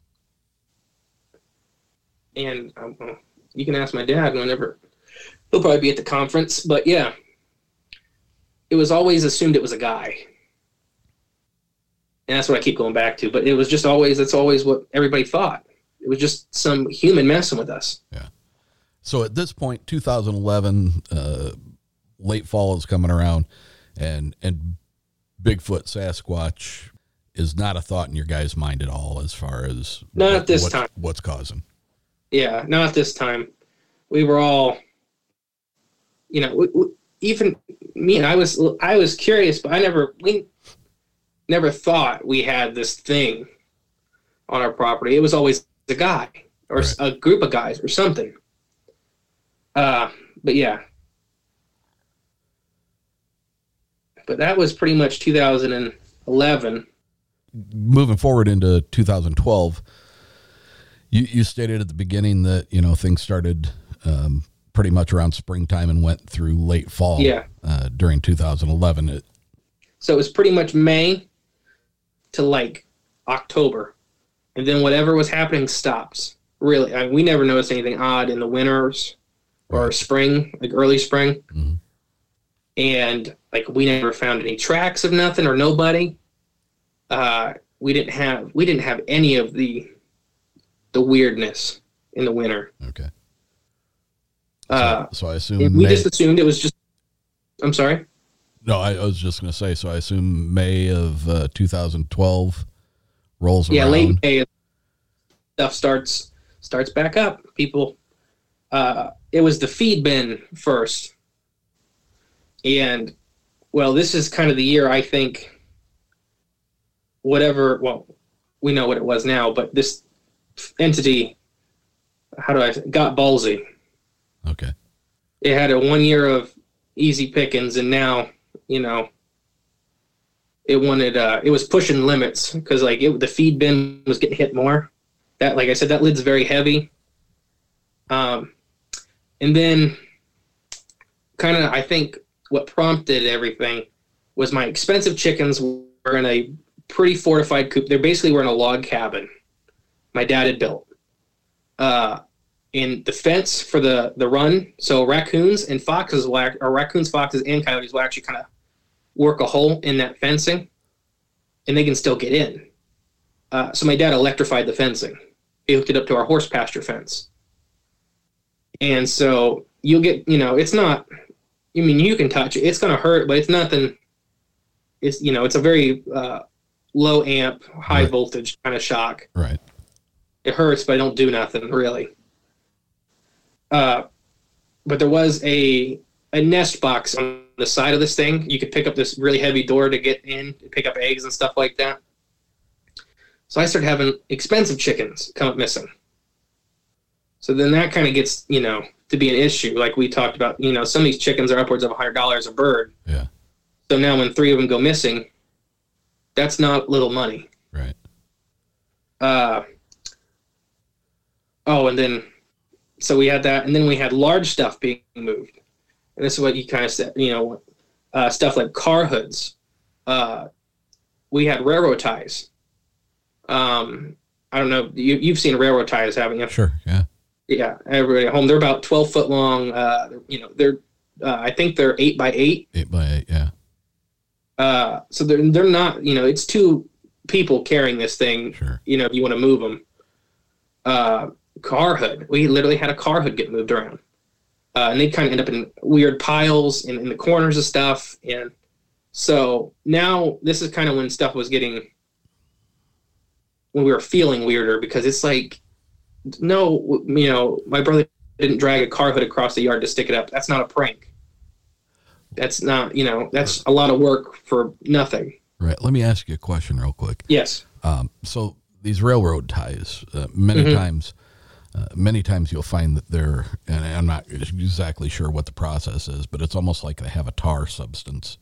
And um, you can ask my dad whenever he'll probably be at the conference, but yeah, it was always assumed it was a guy. And that's what I keep going back to. But it was just always, that's always what everybody thought. It was just some human messing with us. Yeah. So at this point, 2011, uh, late fall is coming around, and and Bigfoot, Sasquatch is not a thought in your guys' mind at all as far as Not at this what's, time. What's causing? Yeah, not this time. We were all, you know, we, we, even me. I was I was curious, but I never we never thought we had this thing on our property. It was always a guy or a group of guys or something. Uh, but yeah. But that was pretty much 2011. Moving forward into 2012, you you stated at the beginning that you know things started um, pretty much around springtime and went through late fall. Yeah. Uh, during 2011, it, So it was pretty much May to like October. And then whatever was happening stops. Really. I mean, we never noticed anything odd in the winters or spring, like early spring. Mhm. And like we never found any tracks of nothing or nobody. Uh, we didn't have we didn't have any of the the weirdness in the winter. okay. Uh, So I we assume May, just assumed it was just. I'm sorry. no, I, I was just going to say. So I assume May of uh, 2012 rolls yeah around. late May stuff starts starts back up people uh it was the feed bin first and well this is kind of the year i think whatever well we know what it was now but this entity how do i got ballsy Okay. it had a one year of easy pickings and now you know it wanted uh it was pushing limits because like it, the feed bin was getting hit more. That like i said that lid's very heavy. Um and then kind of i think what prompted everything was my expensive chickens were in a pretty fortified coop. They basically were in a log cabin. My dad had built. Uh in the fence for the the run. So raccoons and foxes will act, or raccoons, foxes, and coyotes will actually kind of work a hole in that fencing, and they can still get in. Uh, so my dad electrified the fencing. He hooked it up to our horse pasture fence, and so you'll get you know it's not. I mean you can touch it. It's gonna hurt, but it's nothing. It's you know it's a very uh, low amp, high Right. voltage kind of shock Right. it hurts, but I don't do nothing really. Uh, but there was a a nest box on the side of this thing. You could pick up this really heavy door to get in, to pick up eggs and stuff like that. So I started having expensive chickens come up missing. So then that kind of gets you know to be an issue, like we talked about. You know, some of these chickens are upwards of hundred dollars a bird. Yeah. So now when three of them go missing, that's not little money. Right. Uh, oh, and then so we had that, and then we had large stuff being moved, and this is what you kind of said, you know, uh, stuff like car hoods. Uh, we had railroad ties. Um, I don't know. You, you've seen railroad ties, haven't you? Sure. Yeah. Yeah, everybody at home. They're about twelve foot long. Uh, you know, they're uh, I think they're eight by eight. Eight by eight. Yeah. Uh, so they're they're not. You know, it's too people carrying this thing. Sure. You know, if you want to move them. Uh, car hood. We literally had a car hood get moved around, uh, and they kind of end up in weird piles in, in the corners of stuff. And so now this is kind of when stuff was getting when we were feeling weirder because it's like, no, you know, my brother didn't drag a car hood across the yard to stick it up. That's not a prank. That's not, you know, that's a lot of work for nothing. Right. Let me ask you a question real quick. Yes. Um, so these railroad ties, uh, many Mhm. times, uh, many times you'll find that they're, and I'm not exactly sure what the process is, but it's almost like they have a tar substance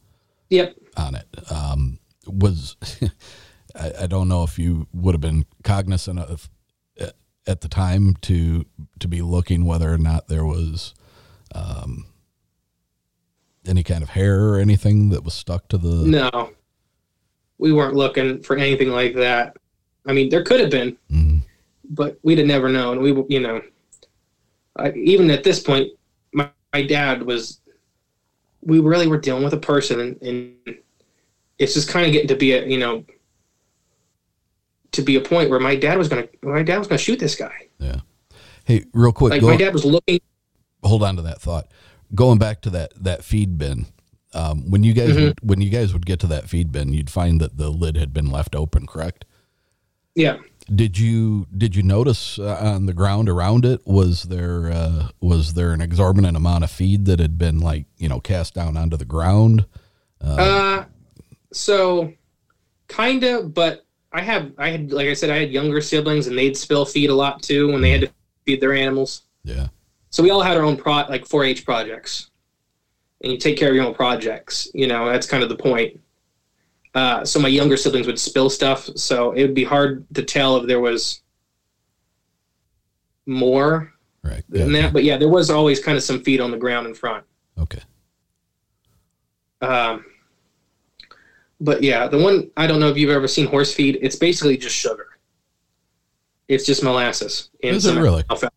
Yep. on it. Um, was I, I don't know if you would have been cognizant of uh, at the time to to be looking whether or not there was um, any kind of hair or anything that was stuck to the. No, we weren't looking for anything like that. I mean, there could have been, Mhm. But we'd have never known. We, you know, I, even at this point, my, my dad was. We really were dealing with a person, and, and it's just kind of getting to be a, you know, to be a point where my dad was gonna, my dad was gonna shoot this guy. Yeah. Hey, real quick, Like go- my dad was looking. hold on to that thought. Going back to that that feed bin, um, when you guys Mhm. would, when you guys would get to that feed bin, you'd find that the lid had been left open. Correct? Yeah. Did you did you notice uh, on the ground around it was there uh, was there an exorbitant amount of feed that had been like you know cast down onto the ground? Uh, so kinda, but I have I had like I said I had younger siblings and they'd spill feed a lot too when they had to feed their animals. Yeah. So we all had our own pro like 4-H projects, and you take care of your own projects. You know that's kind of the point. Uh, so my younger siblings would spill stuff, so it would be hard to tell if there was more Right. than that. But yeah, there was always kind of some feed on the ground in front. Okay. Um, but yeah, the one I don't know if you've ever seen horse feed. It's basically just sugar. It's just molasses. Is it really? alfalfa.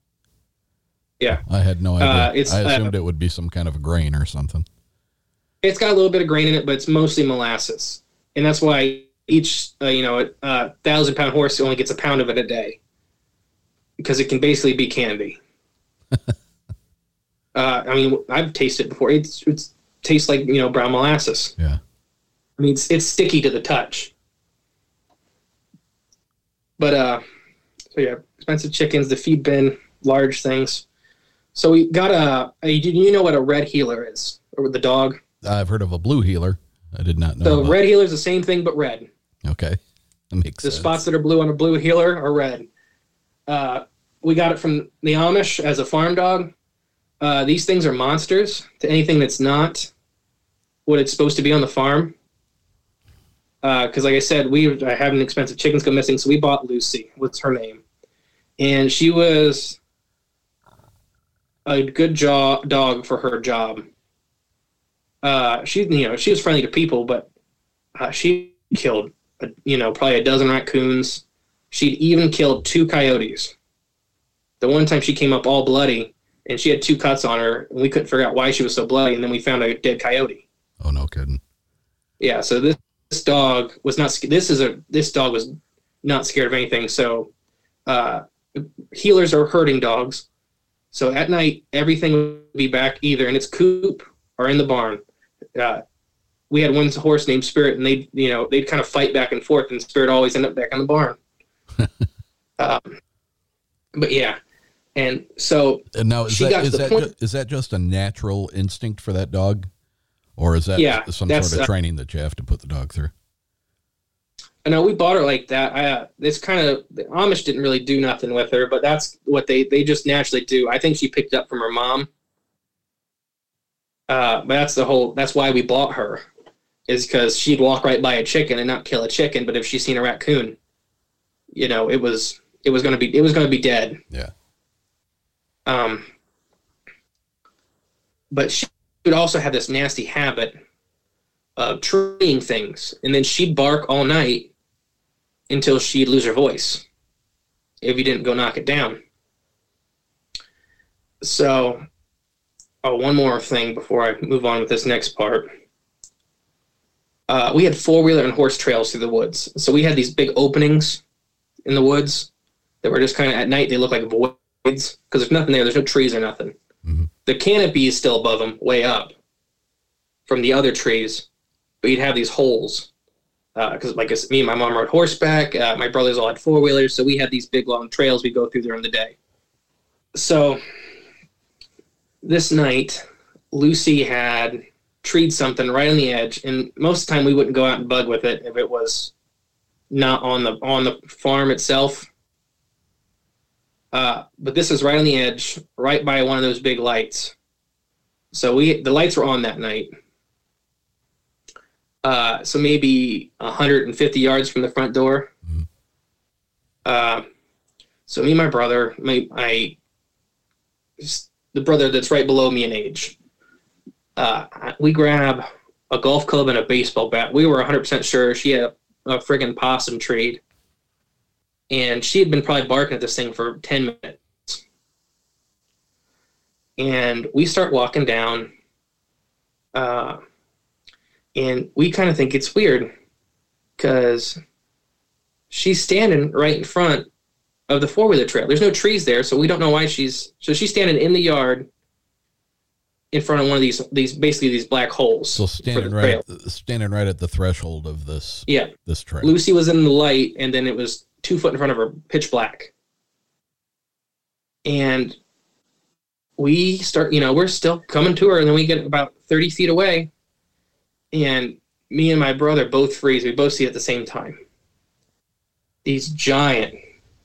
Yeah, I had no idea. Uh, I uh, assumed it would be some kind of a grain or something. it's got a little bit of grain in it, but it's mostly molasses, and that's why each uh, you know a thousand pound horse only gets a pound of it a day because it can basically be candy. uh, I mean, I've tasted it before. It's it's tastes like you know brown molasses. Yeah. I mean, it's, it's sticky to the touch. But uh, so yeah, expensive chickens, the feed bin, large things. So we got a. a do you know what a red heeler is, or the dog? I've heard of a blue heeler. I did not know. So about- red heeler is the same thing but red. Okay. That makes The sense. spots that are blue on a blue heeler are red. Uh, we got it from the Amish as a farm dog. Uh, these things are monsters to anything that's not what it's supposed to be on the farm. Because, like I said, we were an expensive chickens go missing, so we bought Lucy. What's her name? And she was a good jaw dog for her job. Uh, she, you know, she was friendly to people, but uh, she killed, uh, you know, probably a dozen raccoons. She'd even killed two coyotes. The one time she came up all bloody, and she had two cuts on her, and we couldn't figure out why she was so bloody. And then we found a dead coyote. Oh no kidding. Yeah, so this, this dog was not. This is a. This dog was not scared of anything. So, uh, heelers are herding dogs. So at night, everything would be back either in its coop or in the barn. Uh, we had one horse named Spirit, and they, you know, they'd kind of fight back and forth, and Spirit always ended up back in the barn. um, but yeah, and so And now is She that got to the that point- ju- is that just a natural instinct for that dog, or is that Yeah, some sort of uh, training that you have to put the dog through? I know we bought her like that. I, uh, it's kind of the Amish didn't really do nothing with her, but that's what they they just naturally do. I think she picked up from her mom. Uh, but that's the whole. That's why we bought her, is because she'd walk right by a chicken and not kill a chicken. But if she seen a raccoon, you know, it was it was gonna be it was gonna be dead. Yeah. Um. But she would also have this nasty habit of treeing things, and then she'd bark all night until she'd lose her voice if you didn't go knock it down. So, oh, one more thing before I move on with this next part. uh, we had four wheeler and horse trails through the woods. So we had these big openings in the woods that were just kind of at night. They look like voids because there's nothing there. There's no trees or nothing. The canopy is still above them, way up from the other trees, but you'd have these holes. Because, like me and my mom rode horseback. Uh, my brothers all had four wheelers, so we had these big long trails we go through during the day. So this night, Lucy had treed something right on the edge, and most of the time we wouldn't go out and bug with it if it was not on the on the farm itself. Uh, but this is right on the edge, right by one of those big lights. So we the lights were on that night. Uh, so maybe 150 yards from the front door. Uh, so me and my brother, my, my the brother that's right below me in age, uh, we grab a golf club and a baseball bat. We were 100% sure she had a, a friggin' possum trade. And she had been probably barking at this thing for 10 minutes. And we start walking down, uh, and we kind of think it's weird because she's standing right in front of the four wheeler trail. There's no trees there, so we don't know why she's. So she's standing in the yard in front of one of these these basically these black holes. So standing right, at the, standing right at the threshold of this. Yeah, this trail. Lucy was in the light, and then it was two foot in front of her, pitch black. And we start, you know, we're still coming to her, and then we get about thirty feet away, and me and my brother both freeze. We both see it at the same time. These giant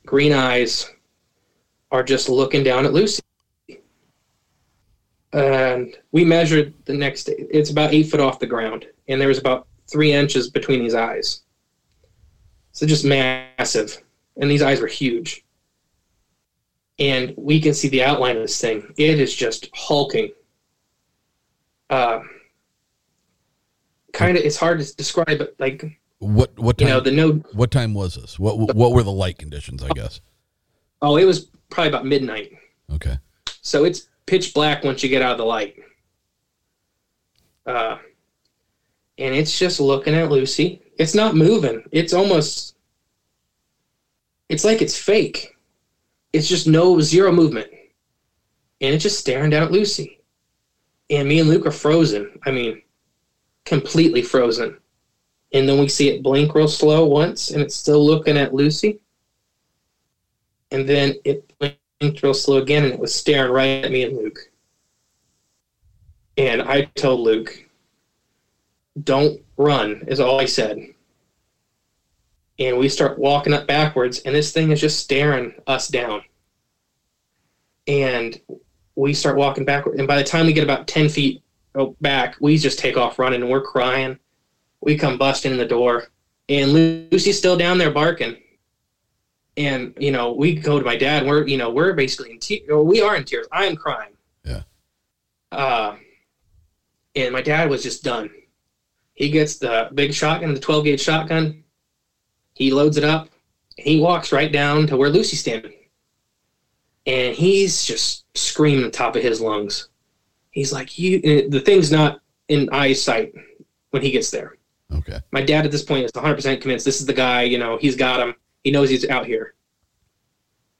green eyes are just looking down at Lucy and we measured the next day. It's about eight foot off the ground, and there was about three inches between these eyes. So just massive, and these eyes were huge. And we can see the outline of this thing. It is just hulking. Uh, kind of, it's hard to describe, but like what what time, you know the no. What time was this? What what were the light conditions? I guess. Oh, it was probably about midnight. Okay. So it's pitch black once you get out of the light. Uh, and it's just looking at Lucy. It's not moving. It's almost, it's like it's fake. It's just no zero movement. And it's just staring down at Lucy. And me and Luke are frozen. I mean, completely frozen. And then we see it blink real slow once, and it's still looking at Lucy. And then it blinked real slow again, and it was staring right at me and Luke. And I told Luke, don't run, is all I said. And we start walking up backwards, and this thing is just staring us down. And we start walking backward. And by the time we get about 10 feet oh, back, we just take off running, and we're crying. We come busting in the door, and Lucy's still down there barking. And you know we go to my dad. We're you know we're basically in tears. We are in tears. I am crying. Yeah. Uh and my dad was just done. He gets the big shotgun the 12 gauge shotgun. He loads it up. He walks right down to where lucy's standing. And he's just screaming the top of his lungs. He's like you the thing's not in eyesight when he gets there okay my dad at this point is 100% convinced this is the guy you know he's got him he knows he's out here.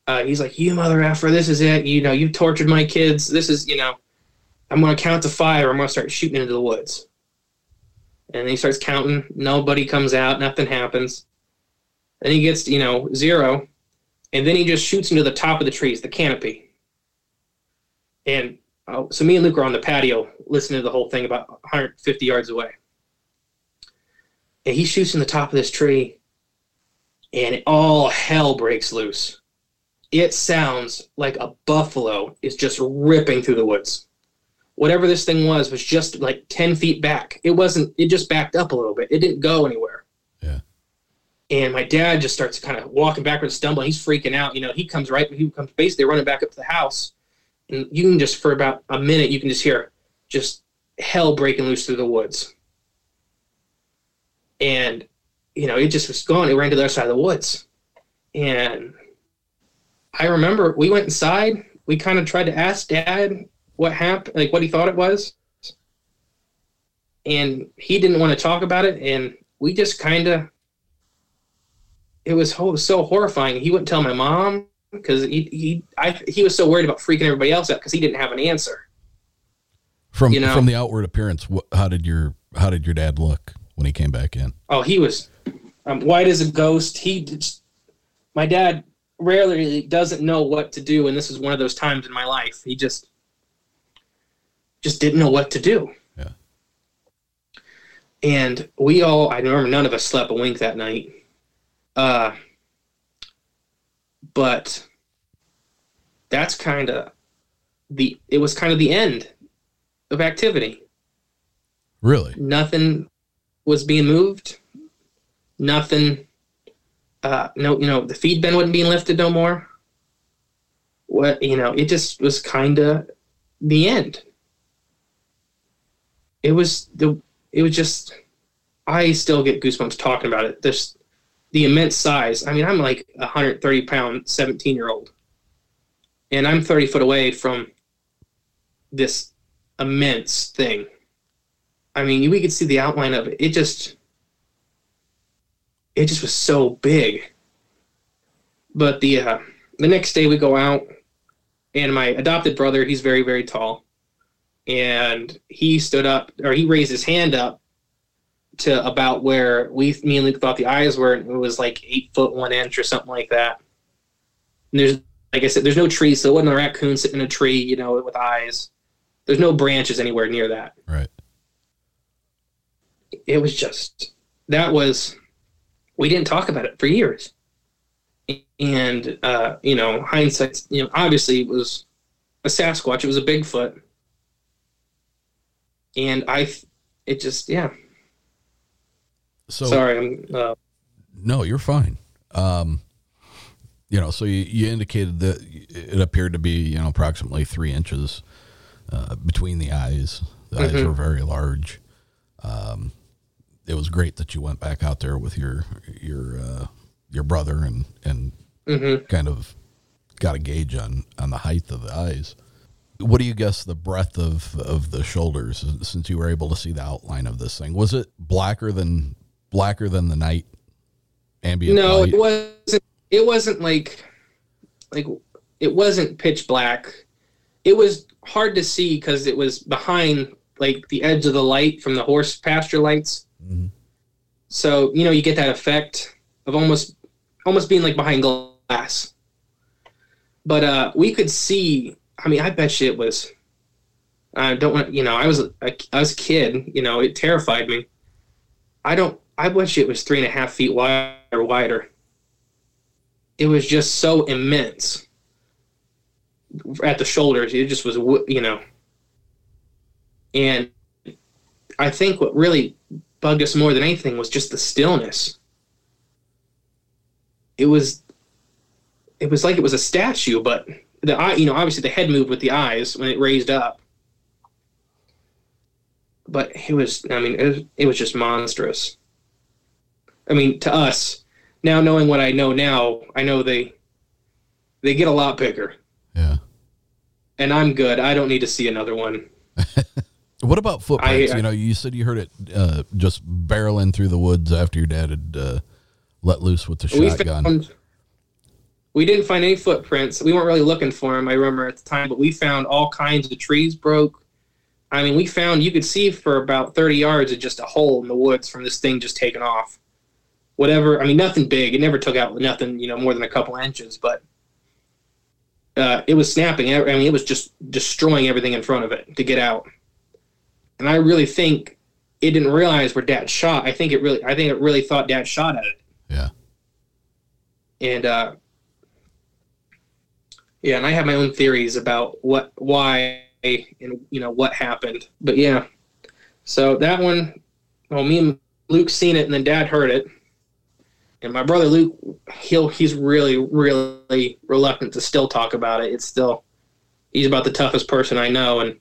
Uh, he's like, "You mother effer, this is it. You know, you tortured my kids. This is, you know, I'm gonna count to five. Or I'm gonna start shooting into the woods." And he starts counting. Nobody comes out. Nothing happens. Then he gets, you know, zero, and then he just shoots into the top of the trees, the canopy. And uh, so me and Luke are on the patio listening to the whole thing about 150 yards away. And he shoots in the top of this tree, and all hell breaks loose. It sounds like a buffalo is just ripping through the woods. Whatever this thing was was just like 10 feet back. It wasn't, it just backed up a little bit. It didn't go anywhere. Yeah. And my dad just starts kind of walking backwards, stumbling. He's freaking out. You know, he comes right, he comes basically running back up to the house. And you can just, for about a minute, you can just hear just hell breaking loose through the woods. And you know, it just was gone. It ran to the other side of the woods. And I remember we went inside. We kind of tried to ask dad what happened, like what he thought it was. and he didn't want to talk about it, and we just kind of. It was, ho- so horrifying. He wouldn't tell my mom because he he I, he was so worried about freaking everybody else out because he didn't have an answer. From You know- from the outward appearance, how did your how did your dad look when he came back in? Oh, he was um, white as a ghost. He, just, my dad, rarely doesn't know what to do, and this is one of those times in my life. He just, just didn't know what to do. Yeah. And we all, I remember none of us slept a wink that night. Uh, but that's kind of the, it was kind of the end of activity Really? nothing was being moved. Nothing. Uh, no, you know, the feed bin wasn't being lifted no more. What you know, it just was kind of the end. It was the. It was just. I still get goosebumps talking about it. This, the immense size. I mean, I'm like a 130 pound 17 year old, and I'm 30 foot away from this immense thing. I mean, we could see the outline of it. It just, it just was so big. But the uh, the next day we go out, and my adopted brother, he's very very tall, and he stood up or he raised his hand up to about where we me and Luke thought the eyes were, and it was like eight foot one inch or something like that. And there's like I said, there's no trees, so it wasn't a raccoon sitting in a tree, you know, with eyes. There's no branches anywhere near that Right. It was just that was we didn't talk about it for years and uh you know hindsight you know obviously it was a sasquatch it was a bigfoot and i it just yeah So sorry i'm uh, No, you're fine. Um, you know, so you, you indicated that it appeared to be, you know, approximately three inches uh, between the eyes. The eyes Mhm. were very large. Um, it was great that you went back out there with your your uh, your brother and and Mhm. kind of got a gauge on on the height of the eyes. What do you guess the breadth of of the shoulders since you were able to see the outline of this thing? Was it blacker than blacker than the night ambient no light? it wasn't it wasn't like like it wasn't pitch black it was hard to see because it was behind like the edge of the light from the horse pasture lights Mhm. so you know you get that effect of almost almost being like behind glass. But uh we could see i mean i bet you it was i don't want you know i was a, I was a kid you know it terrified me. I don't i bet you it was three and a half feet wide or wider. It was just so immense at the shoulders. It just was you know. And i think what really bugged us more than anything was just the stillness. It was it was like it was a statue but the eye you know obviously the head moved with the eyes when it raised up. But it was i mean it was, it was just monstrous. I mean to us now knowing what i know now i know they they get a lot bigger. Yeah. and i'm good. I don't need to see another one What about footprints? I- you know, you said you heard it uh, just barreling through the woods after your dad had uh, let loose with the we shotgun. found we didn't find any footprints. We weren't really looking for them i remember at the time but we found all kinds of trees broke. I mean we found you could see for about 30 yards of just a hole in the woods from this thing just taking off. Whatever i mean nothing big. It never took out nothing you know more than a couple inches but uh, it was snapping. I mean it was just destroying everything in front of it to get out and i really think it didn't realize where dad shot. I think it really i think it really thought dad shot at it. Yeah. and uh yeah and i have my own theories about what why and you know what happened. But yeah. So that one well me and luke seen it and then dad heard it. And my brother luke he'll he's really really reluctant to still talk about it. It's still he's about the toughest person i know and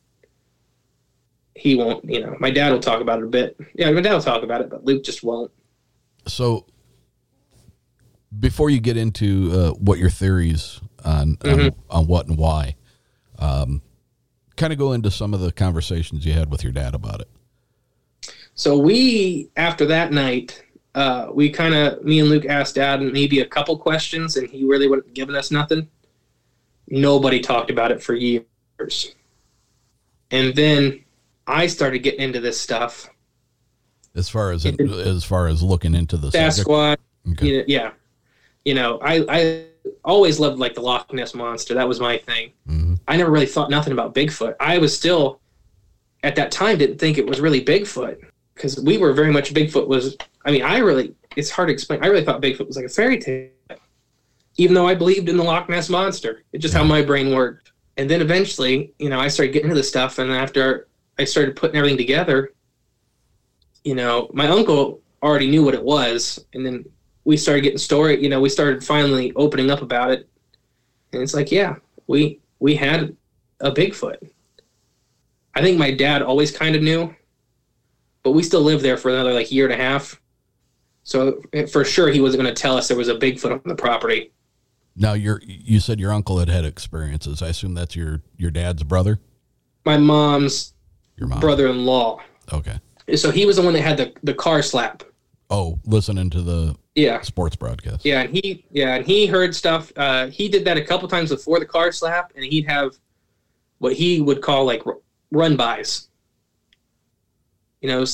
he won't you know my dad will talk about it a bit yeah my dad will talk about it but luke just won't So before you get into uh, what your theories on, on Mhm. on what and why, um, kind of go into some of the conversations you had with your dad about it. So we, after that night, uh, we kind of, me and Luke asked Dad maybe a couple questions, and he really wasn't giving us nothing. Nobody talked about it for years. And then I started getting into this stuff. As far as it, as far as looking into the? Sasquatch. Okay. You know, yeah. You know, I, I always loved like the Loch Ness monster. That was my thing. Mhm. I never really thought nothing about Bigfoot. I was still at that time didn't think it was really Bigfoot because we were very much Bigfoot was. I mean, I really it's hard to explain. I really thought Bigfoot was like a fairy tale, even though I believed in the Loch Ness monster. It's just how my brain worked. And then eventually, you know, I started getting into this stuff, and after I started putting everything together, you know, my uncle already knew what it was, and then we started getting story. You know, we started finally opening up about it, and it's like, yeah, we we had a Bigfoot. I think my dad always kind of knew, but we still lived there for another like year and a half. So for sure, he wasn't going to tell us there was a Bigfoot on the property. Now, your you said your uncle had had experiences. I assume that's your your dad's brother, My mom's your mom. brother-in-law. Okay. So he was the one that had the the car slap. Oh, listening to the Yeah. sports broadcast. Yeah, and he yeah, and he heard stuff. Uh, he did that a couple times before the car slap, and he'd have what he would call like run bys. You know,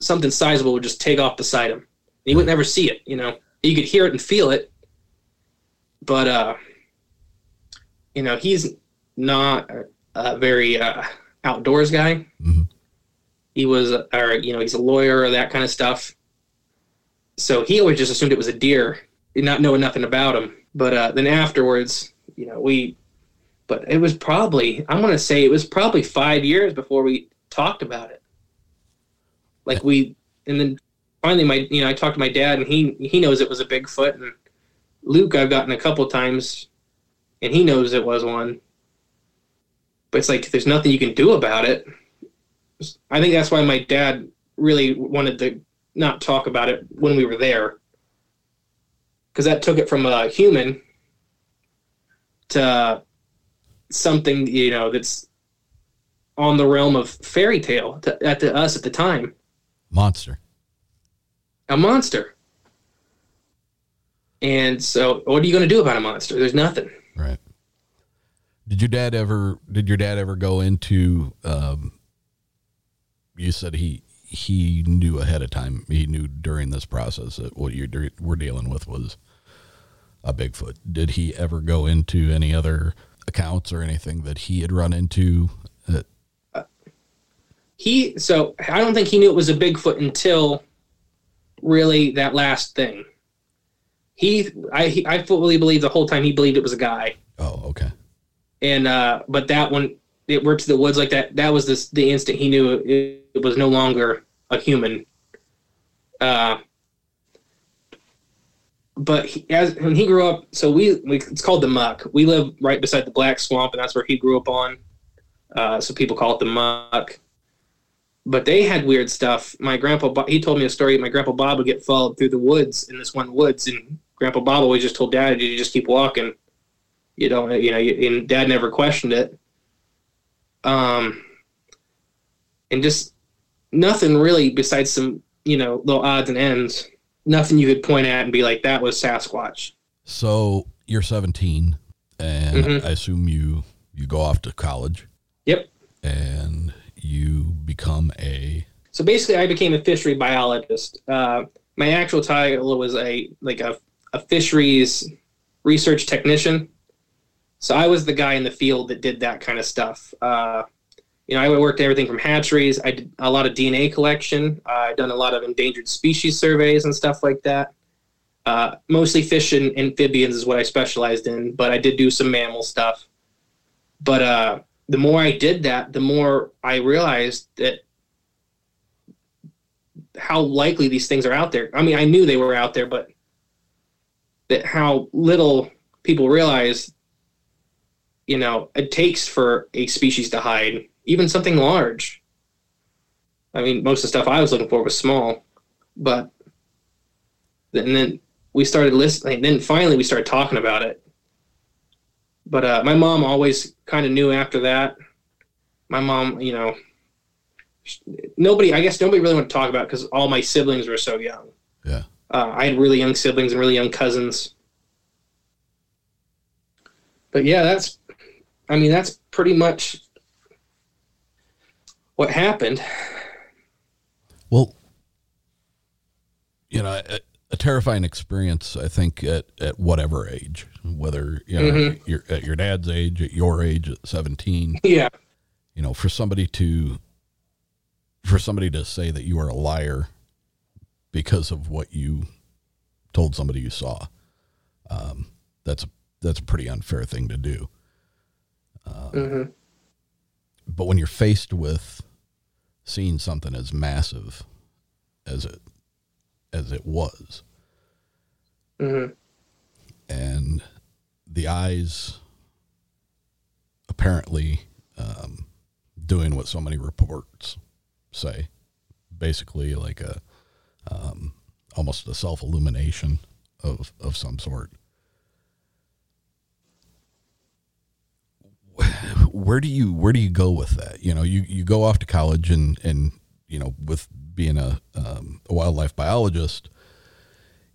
something sizable would just take off beside him. He would never see it. You know, you could hear it and feel it, but uh, you know, he's not a, a very uh, outdoors guy. Mhm. He was, uh, or you know, he's a lawyer or that kind of stuff. So he always just assumed it was a deer, not knowing nothing about him. But uh, then afterwards, you know, we, but it was probably, I'm to say it was probably five years before we talked about it. Like we, and then finally, my, you know, I talked to my dad and he, he knows it was a Bigfoot. And Luke, I've gotten a couple times and he knows it was one. But it's like, there's nothing you can do about it. I think that's why my dad really wanted to not talk about it when we were there because that took it from a human to something you know that's on the realm of fairy tale to, at to us at the time Monster. a monster and so what are you going to do about a monster there's nothing Right. Did your dad ever? Did your dad ever go into? Um, you said he he knew ahead of time. He knew during this process that what you were dealing with was a Bigfoot. Did he ever go into any other accounts or anything that he had run into? Uh, he so i don't think he knew it was a bigfoot until really that last thing he i he, i fully believe the whole time he believed it was a guy oh, okay. And uh but that one it to the woods like that. That was this the instant he knew it, it was no longer a human. Uh but he, as when he grew up so we, we it's called the muck. We live right beside the black swamp and that's where he grew up on. Uh so people call it the muck. But they had weird stuff. My grandpa, he told me a story. My grandpa bob would get followed through the woods in this one woods and grandpa bob always just told dad you just keep walking you don't you know you, and dad never questioned it. Um and just nothing really besides some you know little odds and ends. Nothing you could point at and be like that was sasquatch. So you're 17, and Mhm. I assume you you go off to college. Yep. And you become a so basically i became a fishery biologist. Uh, my actual title was a like a, a fisheries research technician so i was the guy in the field that did that kind of stuff. Uh, you know i worked everything from hatcheries. I did a lot of dna collection. Uh, i've done a lot of endangered species surveys and stuff like that. Uh, mostly fish and amphibians is what i specialized in but i did do some mammal stuff. But uh, the more i did that the more i realized that how likely these things are out there. I mean, I knew they were out there, but that how little people realize, you know, it takes for a species to hide, even something large. I mean, most of the stuff I was looking for was small, but and then we started listening. Then finally, we started talking about it. But uh, my mom always kind of knew after that. My mom, you know, nobody. I guess nobody really want to talk about because all my siblings were so young. Yeah. Uh, I had really young siblings and really young cousins. But yeah, that's. I mean, that's pretty much what happened. Well, you know, a, a terrifying experience. I think at at whatever age, whether you know Mhm. you're at your dad's age, at your age, at seventeen. Yeah. You know, for somebody to for somebody to say that you are a liar because of what you told somebody you saw, um, that's that's a pretty unfair thing to do. Um, hmm but when you're faced with seeing something as massive as it as it was hmm and the eyes apparently um, doing what so many reports say basically like a um, almost a self illumination of of some sort where do you where do you go with that? You know you you go off to college and and you know with being a um, a wildlife biologist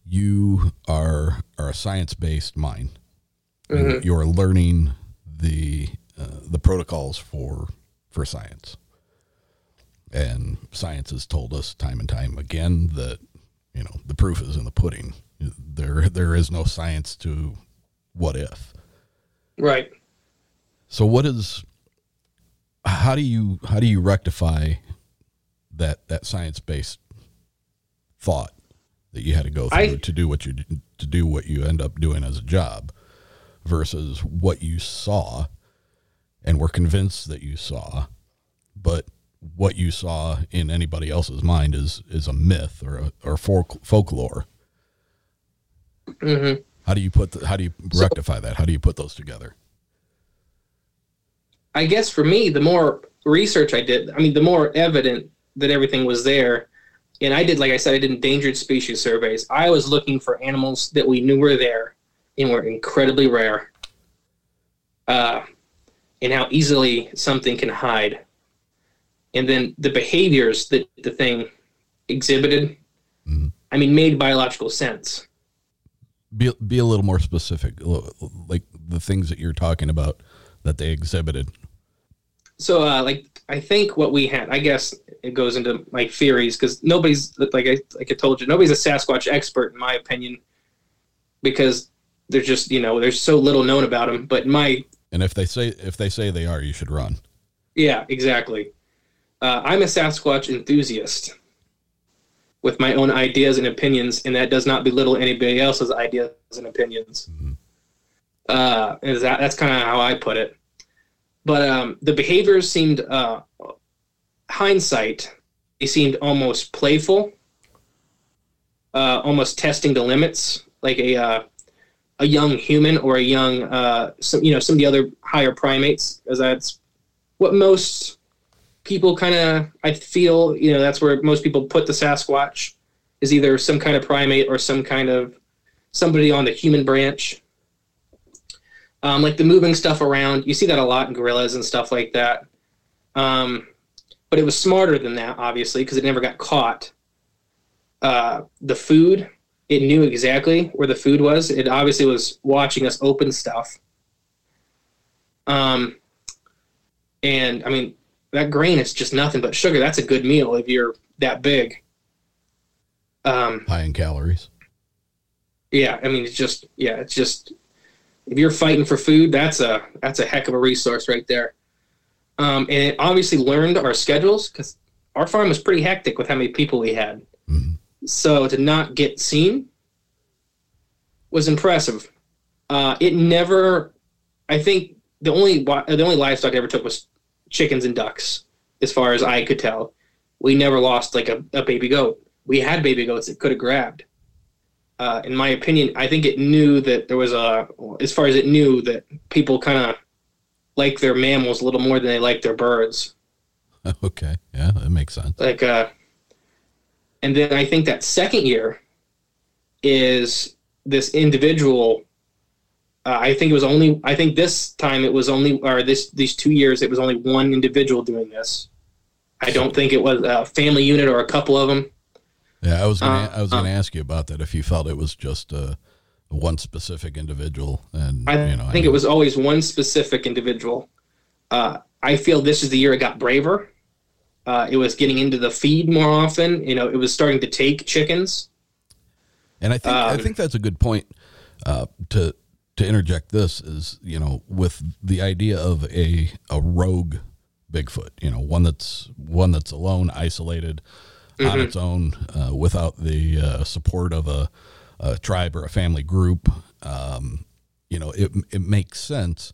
you are are a science based mind Mhm. you're learning the uh, the protocols for for science. And science has told us time and time again that you know the proof is in the pudding. There there is no science to what if. Right. So what is how do you how do you rectify that that science based thought that you had to go through I- to do what you to do what you end up doing as a job versus what you saw and were convinced that you saw but what you saw in anybody else's mind is is a myth or a, or folk, folklore. Hmm how do you put the, how do you rectify that? How do you put those together I guess for me, the more research I did, I mean, the more evident that everything was there. And I did, like I said, I did endangered species surveys. I was looking for animals that we knew were there and were incredibly rare. Uh, and how easily something can hide. And then the behaviors that the thing exhibited, Mhm. I mean, made biological sense. be be a little more specific like the things that you're talking about that they exhibited So, uh, like, I think what we had, I guess it goes into my theories because nobody's, like I, like I told you, nobody's a Sasquatch expert, in my opinion, because there's just, you know, there's so little known about them. But my, and if they say if they say they are you should run yeah, exactly. Uh, I'm a Sasquatch enthusiast with my own ideas and opinions, and that does not belittle anybody else's ideas and opinions. Uh, is that, that's kind of how I put it. But um, the behaviors seemed, uh, hindsight, they seemed almost playful, uh, almost testing the limits, like a uh, a young human or a young, uh, some you know, some of the other higher primates, because that's what most people kind of I feel. You know, that's where most people put the Sasquatch is either some kind of primate or some kind of somebody on the human branch. Um, like the moving stuff around, you see that a lot in gorillas and stuff like that. Um, but it was smarter than that, obviously, because it never got caught. Uh, the food, it knew exactly where the food was. It obviously was watching us open stuff. Um, and I mean, that grain is just nothing but sugar. That's a good meal if you're that big. Um, high in calories yeah, I mean, it's just yeah, it's just if you're fighting for food, that's a that's a heck of a resource right there. Um, and it obviously learned our schedules because our farm was pretty hectic with how many people we had. Mhm. So to not get seen was impressive. Uh, it never, I think the only the only livestock I ever took was chickens and ducks, as far as I could tell. We never lost like a, a baby goat. We had baby goats that could have grabbed uh, in my opinion, I think it knew that there was a, as far as it knew that people kind of like their mammals a little more than they like their birds. okay yeah that makes sense Like, uh, and then I think that second year is this individual. Uh, I think it was only. I think this time it was only, or this these two years it was only one individual doing this. I don't think it was a family unit or a couple of them. Yeah, I was gonna, Uh, I was going to uh. ask you about that. If you felt it was just uh, one specific individual, and I you know, think it was always one specific individual. Uh, I feel this is the year it got braver. Uh, it was getting into the feed more often. You know, it was starting to take chickens. And I think I Um, think that's a good point uh, to to interject. This is you know with the idea of a a rogue Bigfoot, you know, one that's one that's alone, isolated on Mhm. its own, uh, without the uh, support of a, a tribe or a family group. Um, you know, it it makes sense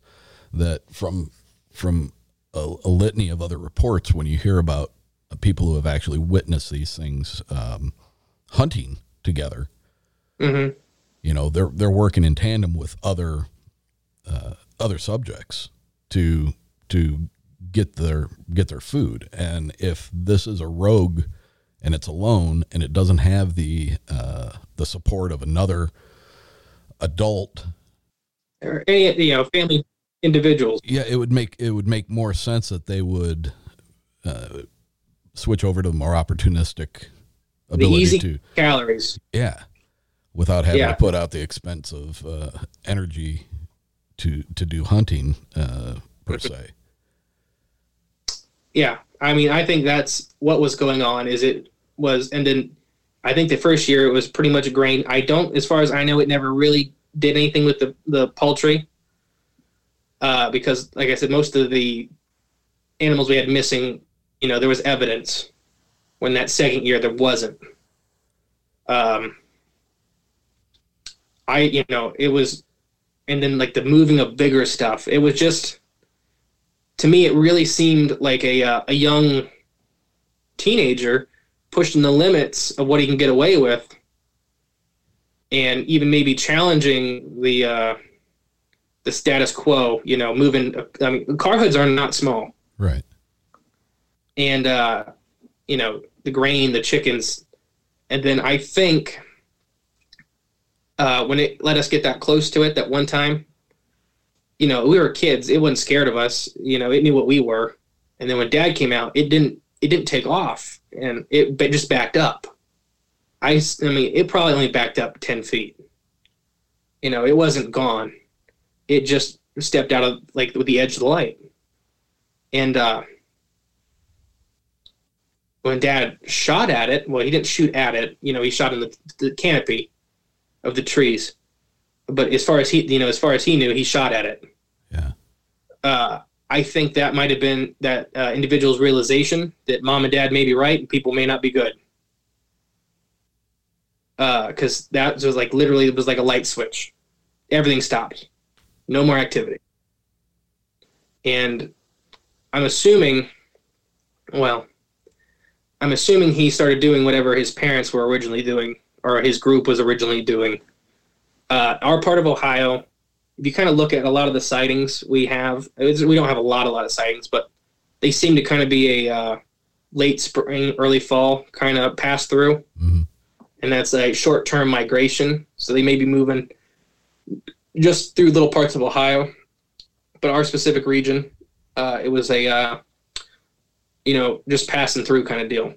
that from from a, a litany of other reports, when you hear about people who have actually witnessed these things um, hunting together, Mm-hmm. you know they're they're working in tandem with other uh, other subjects to to get their get their food and if this is a rogue and it's alone and it doesn't have the uh, the support of another adult Or any, you know, family individuals. yeah it would make it would make more sense that they would uh, switch over to the more opportunistic ability easy to calories. Yeah, without having Yeah. to put out the expense of uh, energy to to do hunting uh, per se. Yeah, I mean, I think that's what was going on. Is it was, and then I think the first year it was pretty much grain. I don't, as far as I know, it never really did anything with the the poultry, uh, because, like I said, most of the animals we had missing, you know, there was evidence. When that second year, there wasn't. Um, I, you know, it was, and then like the moving of bigger stuff. It was just to me, it really seemed like a uh, a young teenager pushing the limits of what he can get away with, and even maybe challenging the uh, the status quo. You know, moving. I mean, car hoods are not small, Right. and uh, you know the grain, the chickens, and then I think uh, when it let us get that close to it that one time, you know, we were kids. It wasn't scared of us. You know, it knew what we were. And then when Dad came out, it didn't. It didn't take off, and it just backed up. I, I mean, it probably only backed up ten feet. You know, it wasn't gone. It just stepped out of like with the edge of the light. And uh, when Dad shot at it, well, he didn't shoot at it. You know, he shot in the, the canopy of the trees. But as far as he, you know, as far as he knew, he shot at it. Yeah. Uh, I think that might have been that uh, individual's realization that mom and dad may be right and people may not be good. Because that was like literally it was like a light switch. Everything stopped. No more activity. And I'm assuming, well, I'm assuming he started doing whatever his parents were originally doing or his group was originally doing. Uh, our part of Ohio, if you kind of look at a lot of the sightings we have, we don't have a lot, a lot of sightings, but they seem to kind of be a uh, late spring, early fall kind of pass through. Mhm. And that's a short term migration. So they may be moving just through little parts of Ohio. But our specific region, uh, it was a, uh, you know, just passing through kind of deal.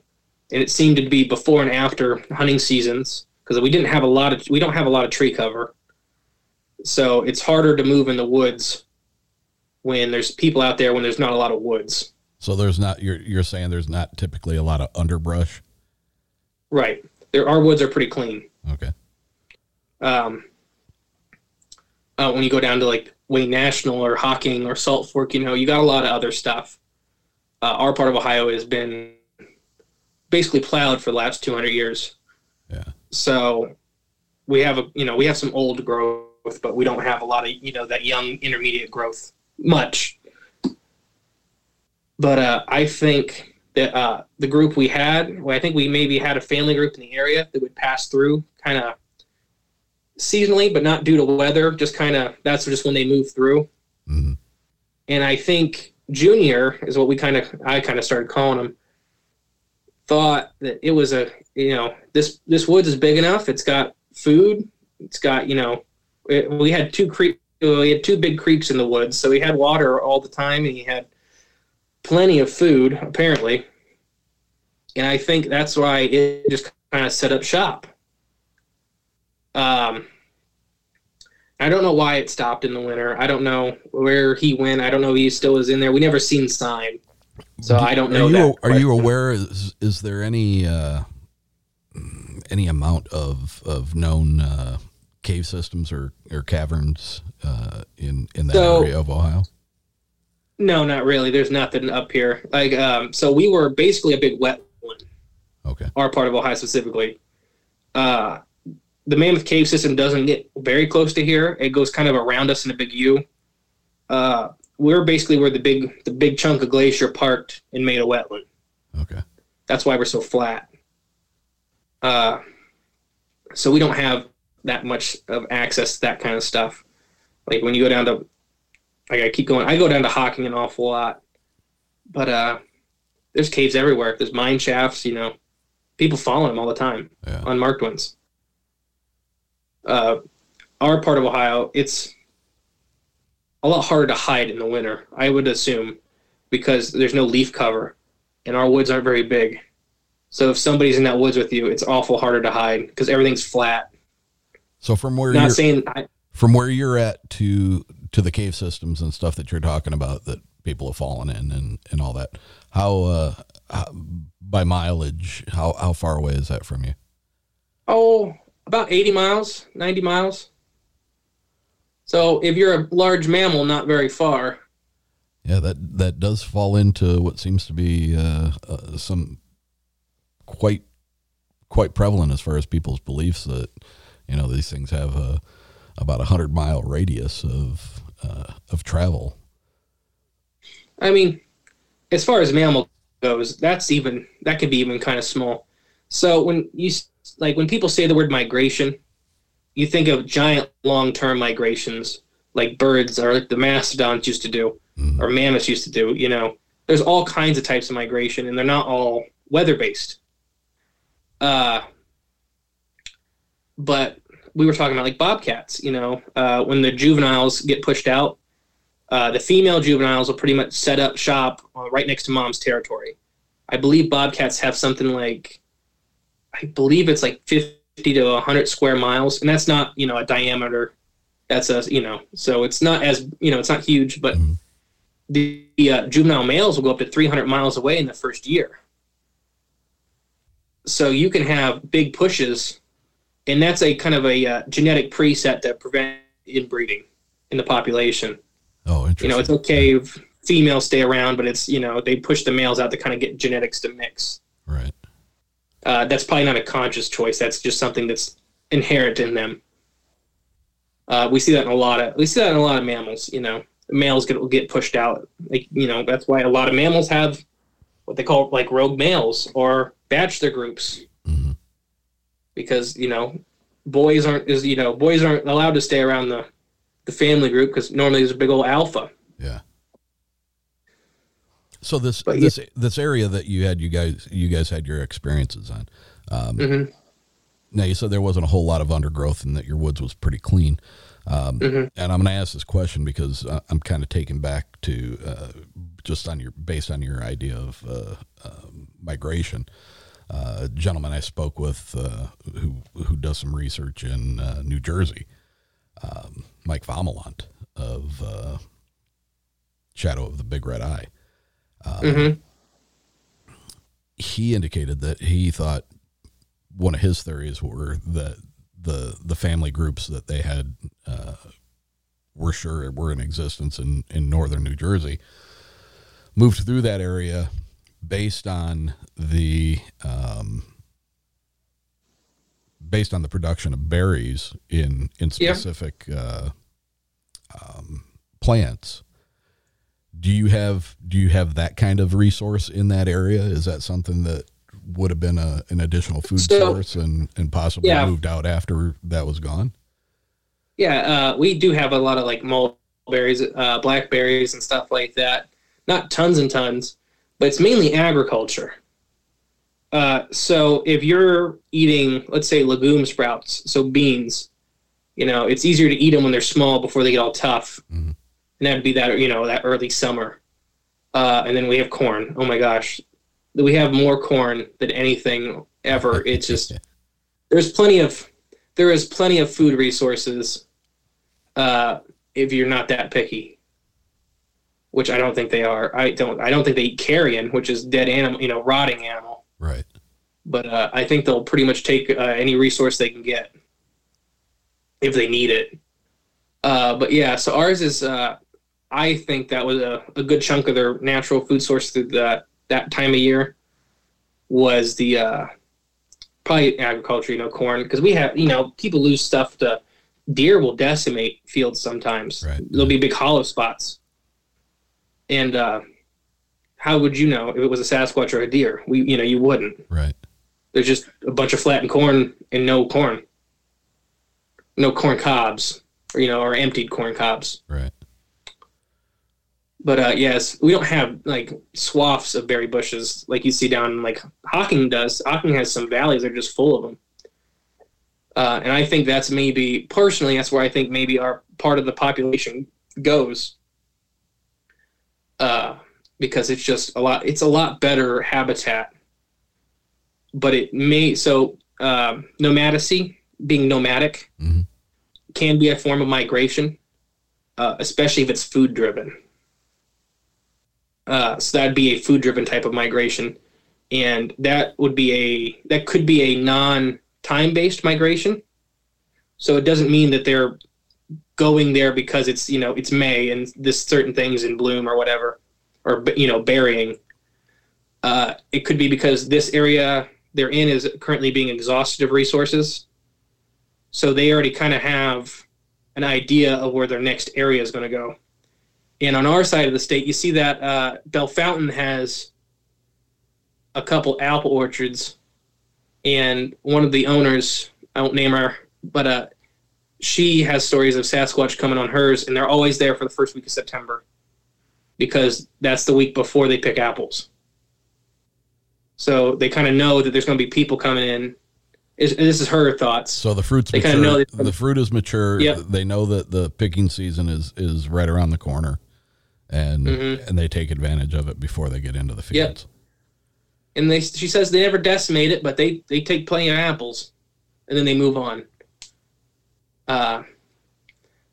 And it seemed to be before and after hunting seasons because we didn't have a lot of, we don't have a lot of tree cover. So it's harder to move in the woods when there's people out there when there's not a lot of woods. So there's not you're you're saying there's not typically a lot of underbrush. Right. There, our woods are pretty clean. Okay. Um, uh, when you go down to like Wayne National or Hocking or Salt Fork, you know, you got a lot of other stuff. Uh, our part of Ohio has been basically plowed for the last 200 years. Yeah. So we have a, you know, we have some old growth, but we don't have a lot of, you know, that young intermediate growth much. But uh, I think that uh, the group we had, well, I think we maybe had a family group in the area that would pass through kind of seasonally, but not due to weather. Just kind of that's just when they move through. Mhm. And I think Junior is what we kind of I kind of started calling him. Thought that it was a you know this this woods is big enough. It's got food. It's got you know we had two creek we had two big creeks in the woods, so he had water all the time, and he had plenty of food apparently. and I think that's why it just kind of set up shop. Um, I don't know why it stopped in the winter. I don't know where he went. I don't know if he still is in there. We never seen sign, so I don't know. Are you that are you aware? Is, is there any uh, any amount of of known uh, cave systems or or caverns uh, in in that So- area of Ohio? No, not really. There's nothing up here. Like, um, so we were basically a big wetland. Okay. Our part of Ohio specifically. Uh, the Mammoth Cave system doesn't get very close to here. It goes kind of around us in a big U. Uh, we're basically where the big the big chunk of glacier parked and made a wetland. Okay. That's why we're so flat. Uh, so we don't have that much of access to that kind of stuff. Like when you go down to, like I keep going, I go down to Hocking an awful lot, but uh, there's caves everywhere. There's mine shafts, you know, people follow them all the time, Yeah. unmarked ones. Uh, our part of Ohio, it's a lot harder to hide in the winter, I would assume, because there's no leaf cover, and our woods aren't very big. So if somebody's in that woods with you, it's awful harder to hide because everything's flat. So from where Not you're saying I, from where you're at to to the cave systems and stuff that you're talking about that people have fallen in and and all that, how, uh, how by mileage, how how far away is that from you? oh, about 80 miles, 90 miles. So if you're a large mammal, not very far. Yeah, that that does fall into what seems to be uh, uh, some quite quite prevalent as far as people's beliefs that you know these things have a about a hundred mile radius of uh, of travel. I mean, as far as mammal goes, that's even that could be even kind of small. So when you like when people say the word migration, you think of giant long-term migrations like birds or like the mastodons used to do or mammoths used to do. You know, there's all kinds of types of migration, and they're not all weather-based. Uh, but we were talking about like bobcats. You know, uh, when the juveniles get pushed out, uh, the female juveniles will pretty much set up shop uh, right next to mom's territory. I believe bobcats have something like, I believe it's like 50 to 100 square miles, and that's not you know a diameter. That's a you know, so it's not as you know, it's not huge, but the, the uh, juvenile males will go up to 300 miles away in the first year. So you can have big pushes, and that's a kind of a uh, genetic preset to prevent inbreeding in the population Oh, interesting. you know, it's okay if females stay around, but it's you know they push the males out to kind of get genetics to mix. right. Uh, that's probably not a conscious choice. That's just something that's inherent in them. Uh, we see that in a lot of we see that in a lot of mammals. You know, males get will get pushed out. Like you know, that's why a lot of mammals have what they call like rogue males or bachelor groups, because you know, boys aren't is you know boys aren't allowed to stay around the the family group because normally there's a big old alpha. Yeah. So this But this this area that you had you guys you guys had your experiences on. Um, Mhm. Now you said there wasn't a whole lot of undergrowth and that your woods was pretty clean. Um, Mhm. And I'm going to ask this question because I'm kind of taken back to uh, just on your based on your idea of uh, uh, migration. Uh, a gentleman I spoke with uh, who who does some research in uh, New Jersey, um, Mike Vomelant of uh, Shadow of the Big Red Eye. Um, Mhm. He indicated that he thought one of his theories were that the the family groups that they had uh, were sure were in existence in, in northern New Jersey moved through that area based on the um, based on the production of berries in in Yeah. specific uh, um, plants. Do you have do you have that kind of resource in that area? Is that something that would have been a, an additional food So- source and, and possibly Yeah. moved out after that was gone? Yeah, uh, we do have a lot of like mulberries, uh, blackberries, and stuff like that. Not tons and tons, but it's mainly agriculture. Uh, so if you're eating, let's say, legume sprouts, so beans, you know, it's easier to eat them when they're small before they get all tough, and that'd be that you know that early summer. Uh, and then we have corn. Oh my gosh, we have more corn than anything ever. It's just there's plenty of there is plenty of food resources uh, if you're not that picky, which I don't think they are. I don't I don't think they eat carrion, which is dead animal, you know, rotting animal. Right. But uh, I think they'll pretty much take uh, any resource they can get if they need it. Uh, but yeah, so ours is. Uh, I think that was a, a good chunk of their natural food source through that that time of year was the uh, probably agriculture, you know, corn, because we have, you know, people lose stuff to deer will decimate fields sometimes. Right. There'll be big hollow spots. And uh, how would you know if it was a Sasquatch or a deer? We, you know, you wouldn't. Right. There's just a bunch of flattened corn and no corn, no corn cobs, or you know, or emptied corn cobs. Right. But uh, yes, we don't have like swaths of berry bushes like you see down like Hocking does. Hocking has some valleys that are just full of them. Uh, and I think that's maybe personally that's where I think maybe our part of the population goes. Uh, because it's just a lot. It's a lot better habitat. But it may so uh, nomadicy, being nomadic, hmm can be a form of migration, uh, especially if it's food driven. Uh, so that'd be a food driven type of migration, and that would be a that could be a non time based migration. So it doesn't mean that they're going there because it's you know it's May and this certain things in bloom or whatever, or you know burying. Uh, it could be because this area they're in is currently being exhausted of resources, so they already kind of have an idea of where their next area is going to go. And on our side of the state, you see that uh, Bellefontaine has a couple apple orchards, and one of the owners, I won't name her, but uh, she has stories of Sasquatch coming on hers, and they're always there for the first week of September because that's the week before they pick apples. So they kind of know that there's going to be people coming in. Is- This is her thoughts. So the fruit's They mature. know the fruit is mature. Yep. They know that the picking season is is right around the corner, and Mhm. and they take advantage of it before they get into the fields. Yep. and they she says they never decimate it, but they they take plenty of apples, and then they move on. Uh,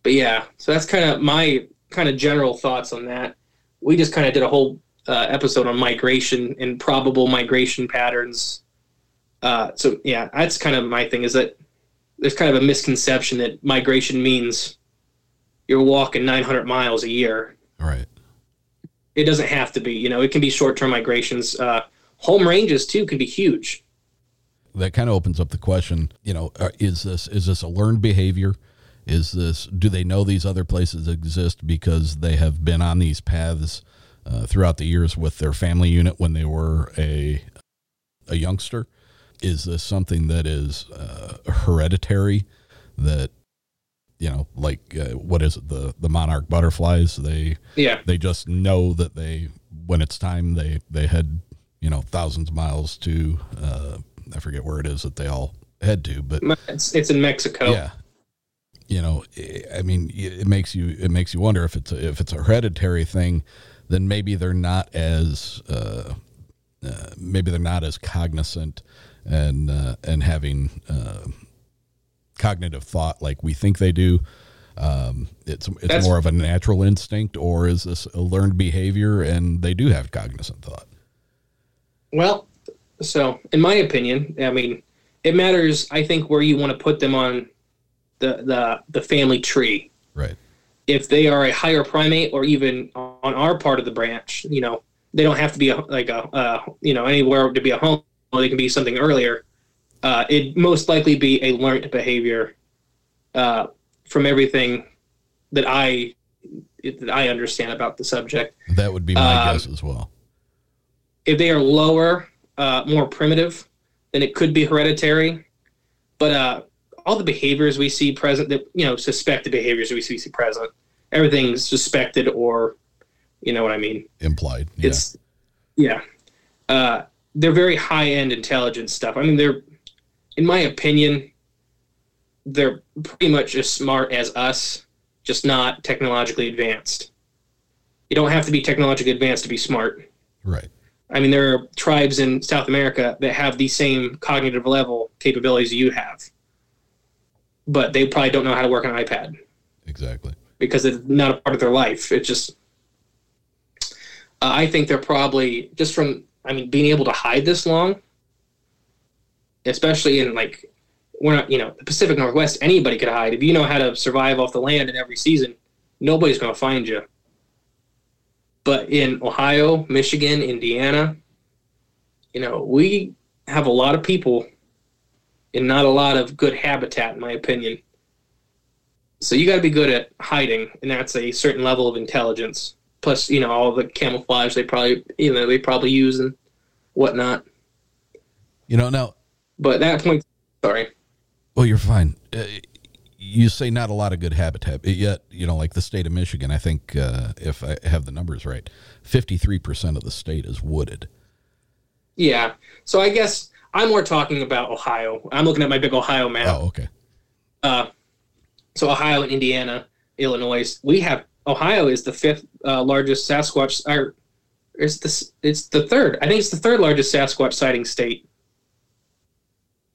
but yeah, so that's kind of my kind of general thoughts on that. We just kind of did a whole uh, episode on migration and probable migration patterns. Uh, so yeah, that's kind of my thing. Is that there's kind of a misconception that migration means you're walking 900 miles a year Right. it doesn't have to be. You know, it can be short term migrations. Uh, home ranges too can be huge. That kind of opens up the question. You know, uh, is this is this a learned behavior? Is this do they know these other places exist because they have been on these paths uh, throughout the years with their family unit when they were a a youngster? Is this something that is uh, hereditary? That you know, like uh, what is it? The the monarch butterflies. They Yeah, they just know that they when it's time they they head you know thousands of miles to uh, I forget where it is that they all head to, but it's, it's in Mexico. yeah, you know, I mean, it makes you it makes you wonder if it's a, if it's a hereditary thing, then maybe they're not as uh, uh, maybe they're not as cognizant and uh, and having uh, cognitive thought like we think they do. Um, it's it's That's- more of a natural instinct, or is this a learned behavior and they do have cognizant thought? Well, so in my opinion, I mean, it matters. I think where you want to put them on the the the family tree. Right. If they are a higher primate, or even on our part of the branch, you know, they don't have to be a, like a uh, you know anywhere to be a home. They can be something earlier. Uh, it most likely be a learned behavior uh, from everything that I that I understand about the subject. That would be my Um, guess as well. if they are lower, uh, more primitive, then it could be hereditary. But uh, all the behaviors we see present, that you know, suspected behaviors we see, present, everything's suspected or, you know what I mean. Implied. Yeah. It's yeah, uh, they're very high end intelligence stuff. I mean, they're, in my opinion, they're pretty much as smart as us, just not technologically advanced. You don't have to be technologically advanced to be smart right. I mean, there are tribes in South America that have the same cognitive level capabilities you have, but they probably don't know how to work an iPad Exactly. because it's not a part of their life. It's just, uh, I think they're probably just from, I mean, being able to hide this long, especially in like, we're not, you know, the Pacific Northwest, anybody could hide. If you know how to survive off the land in every season, nobody's going to find you. But in Ohio, Michigan, Indiana, you know, we have a lot of people and not a lot of good habitat, in my opinion. So you got to be good at hiding, and that's a certain level of intelligence. Plus, you know, all the camouflage they probably, you know, they probably use and whatnot. You know, now, But at that point, sorry. well, you're fine. Uh, you say not a lot of good habitat, yet, you know, like the state of Michigan, I think, uh, if I have the numbers right, 53% of the state is wooded. Yeah. So I guess I'm more talking about Ohio. I'm looking at my big Ohio map. Oh, okay. Uh, so Ohio and Indiana, Illinois, we have Ohio is the fifth uh, largest Sasquatch. Or it's the it's the third. I think it's the third largest Sasquatch sighting state.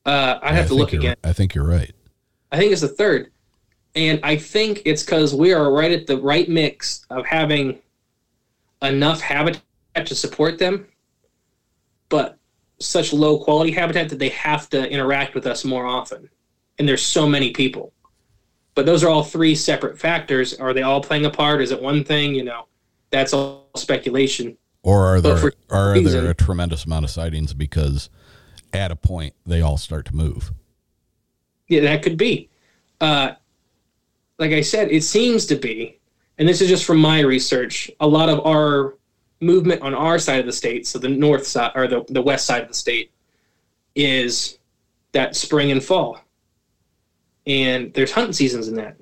Uh, I have to look again. I think you're right. I think it's the third, and I think it's because we are right at the right mix of having enough habitat to support them, but such low quality habitat that they have to interact with us more often. And there's so many people. But those are all three separate factors. Are they all playing a part? Is it one thing? You know, that's all speculation. Or are there are reason- there a tremendous amount of sightings because at a point they all start to move? Yeah, that could be. Uh, like I said, it seems to be, and this is just from my research, a lot of our movement on our side of the state, so the north side or the, the west side of the state, is that spring and fall. And there's hunting seasons in that.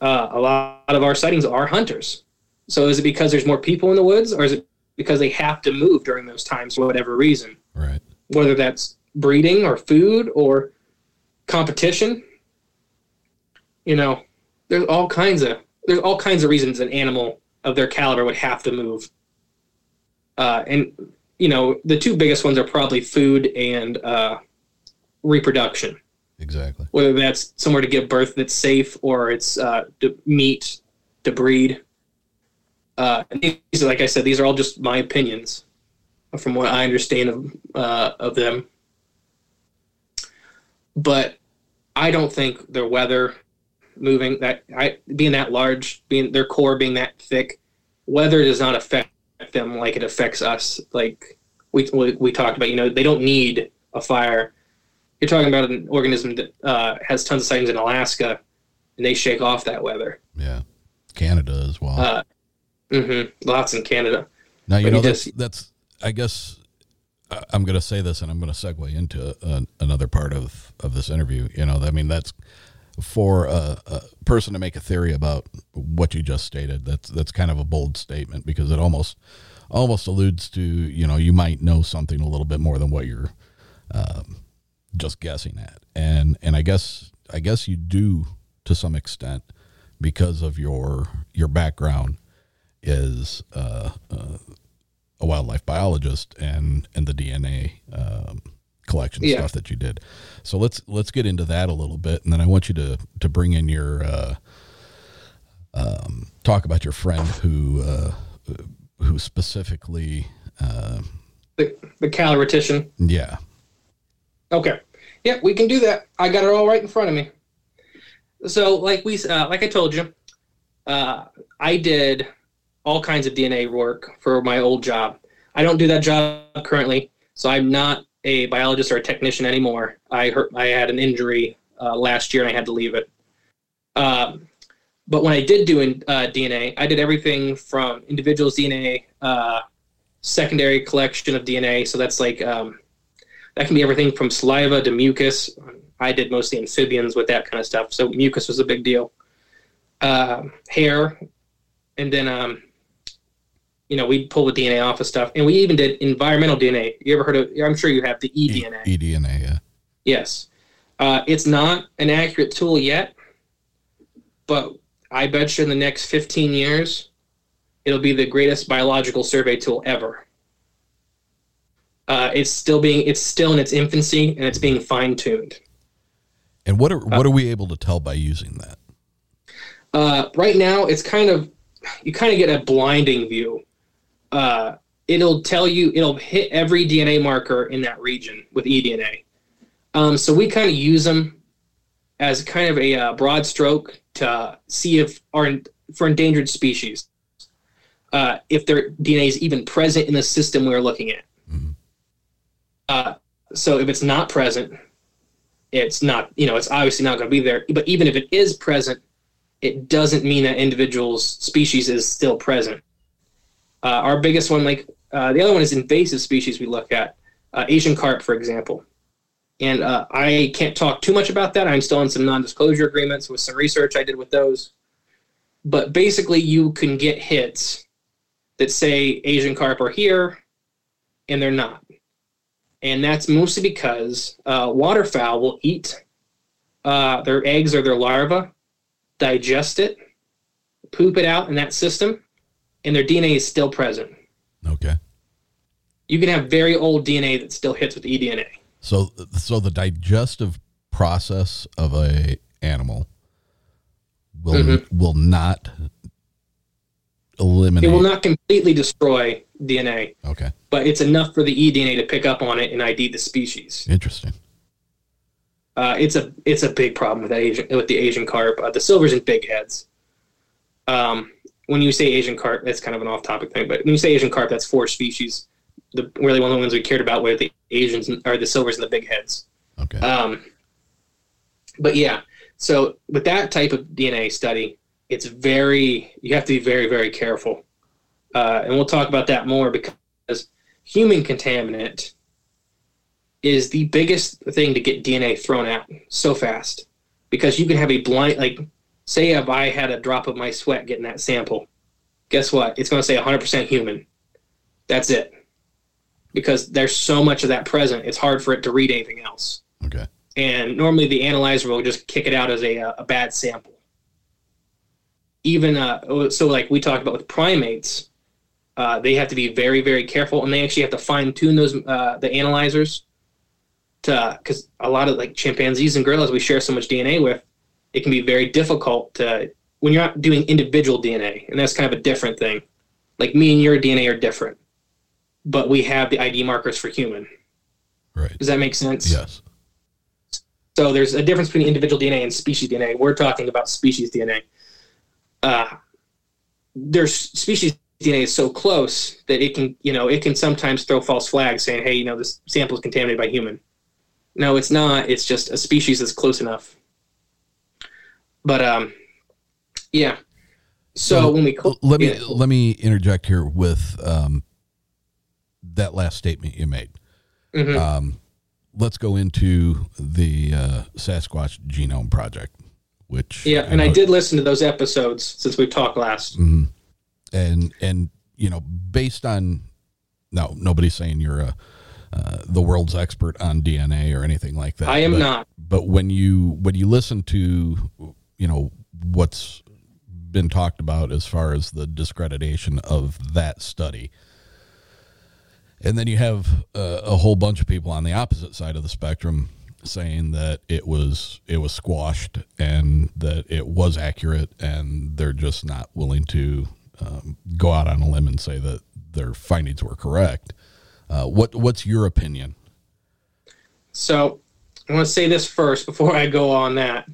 Uh, a lot of our sightings are hunters. So is it because there's more people in the woods, or is it because they have to move during those times for whatever reason? Right. whether that's breeding or food or competition. You know, there's all kinds of there's all kinds of reasons an animal of their caliber would have to move. Uh, and you know, the two biggest ones are probably food and uh, reproduction. Exactly. Whether that's somewhere to give birth that's safe or it's uh, to meet to breed. Uh, and these, like I said, these are all just my opinions from what I understand of uh, of them. But I don't think they're weather moving that I being that large, being their core being that thick, weather does not affect them like it affects us. Like we we, we talked about, you know, they don't need a fire. You're talking about an organism that uh, has tons of sightings in Alaska, and they shake off that weather. Yeah. Canada as well. Uh, hmm Lots in Canada. Now you But know he that's just- that's. I guess I'm going to say this, and I'm going to segue into uh, another part of of this interview. You know, I mean, that's for a, a person to make a theory about what you just stated. That's that's kind of a bold statement because it almost almost alludes to you know you might know something a little bit more than what you're um, just guessing at, and and I guess I guess you do to some extent because of your your background is uh, uh, a wildlife biologist and and the DNA um, collection Yeah. stuff that you did. So let's let's get into that a little bit, and then I want you to to bring in your uh, um, talk about your friend who uh, who specifically uh, The the caloritician. yeah Okay. Yeah, we can do that. I got it all right in front of me. So, like we, uh, like I told you, uh, I did all kinds of DNA work for my old job. I don't do that job currently, so I'm not a biologist or a technician anymore. I hurt. I had an injury uh, last year and I had to leave it. Um, but when I did do in, uh, DNA, I did everything from individuals' DNA, uh, secondary collection of DNA. So that's like um, that can be everything from saliva to mucus. I did mostly amphibians with that kind of stuff, so mucus was a big deal. Um hair, and then um, you know we'd pull the DNA off of stuff, and we even did environmental DNA. You ever heard of? I'm sure you have the eDNA. eDNA. Yeah. Yes. Uh, it's not an accurate tool yet, but I bet you in the next 15 years, it'll be the greatest biological survey tool ever. Uh, it's still being it's still in its infancy and it's being fine tuned. And what are what are we able to tell by using that? Uh, right now, it's kind of you kind of get a blinding view. Uh, it'll tell you it'll hit every DNA marker in that region with eDNA. Um, so we kind of use them as kind of a uh, broad stroke to see if our for endangered species, uh, if their DNA is even present in the system we're looking at. Uh, so if it's not present, it's not you know it's obviously not going to be there. But even if it is present, it doesn't mean that individual's species is still present. Uh, our biggest one, like uh, the other one, is invasive species we look at, uh, Asian carp, for example. And uh, I can't talk too much about that. I'm still in some non-disclosure agreements with some research I did with those. But basically, you can get hits that say Asian carp are here, and they're not. And that's mostly because uh, waterfowl will eat uh, their eggs or their larvae digest it, poop it out in that system, and their DNA is still present. Okay. You can have very old DNA that still hits with eDNA. So so the digestive process of a animal will Mm-hmm. will not eliminate It will not completely destroy DNA, Okay. but it's enough for the eDNA to pick up on it and ID the species. Interesting. Uh, it's a it's a big problem with that Asian with the Asian carp. Uh, the silvers and big heads. Um, when you say Asian carp, that's kind of an off-topic thing. But when you say Asian carp, that's four species. The really one of the ones we cared about were the Asians or the silvers and the big heads. Okay. Um, but yeah, so with that type of DNA study, it's very you have to be very very careful, uh, and we'll talk about that more because human contaminant is the biggest thing to get DNA thrown out so fast because you can have a blind like say if I had a drop of my sweat getting that sample, guess what? It's going to say 100% human. That's it. Because there's so much of that present, it's hard for it to read anything else Okay. and normally the analyzer will just kick it out as a, a bad sample. Even uh, so, like we talked about with primates, uh, they have to be very, very careful, and they actually have to fine tune those uh, the analyzers to because a lot of like chimpanzees and gorillas we share so much DNA with, it can be very difficult to when you're not doing individual DNA, and that's kind of a different thing. Like me and your DNA are different, but we have the ID markers for human. Right. Does that make sense? Yes. So there's a difference between individual DNA and species DNA. We're talking about species DNA. Uh, there's species DNA is so close that it can, you know, it can sometimes throw false flags saying, "Hey, you know, this sample is contaminated by human." No, it's not. It's just a species that's close enough. But um, yeah. So, when we let me yeah. let me interject here with um, that last statement you made. Mhm. Um, let's go into the uh, Sasquatch Genome Project, which yeah, I and I know- did listen to those episodes since we talked last. Mhm. and and you know based on no nobody's saying you're a uh, the world's expert on DNA or anything like that. I am but, not. But when you when you listen to you know what's been talked about as far as the discreditation of that study, and then you have uh, a whole bunch of people on the opposite side of the spectrum saying that it was it was squashed and that it was accurate and they're just not willing to um, go out on a limb and say that their findings were correct. Uh, what what's your opinion? So I want to say this first before I go on that.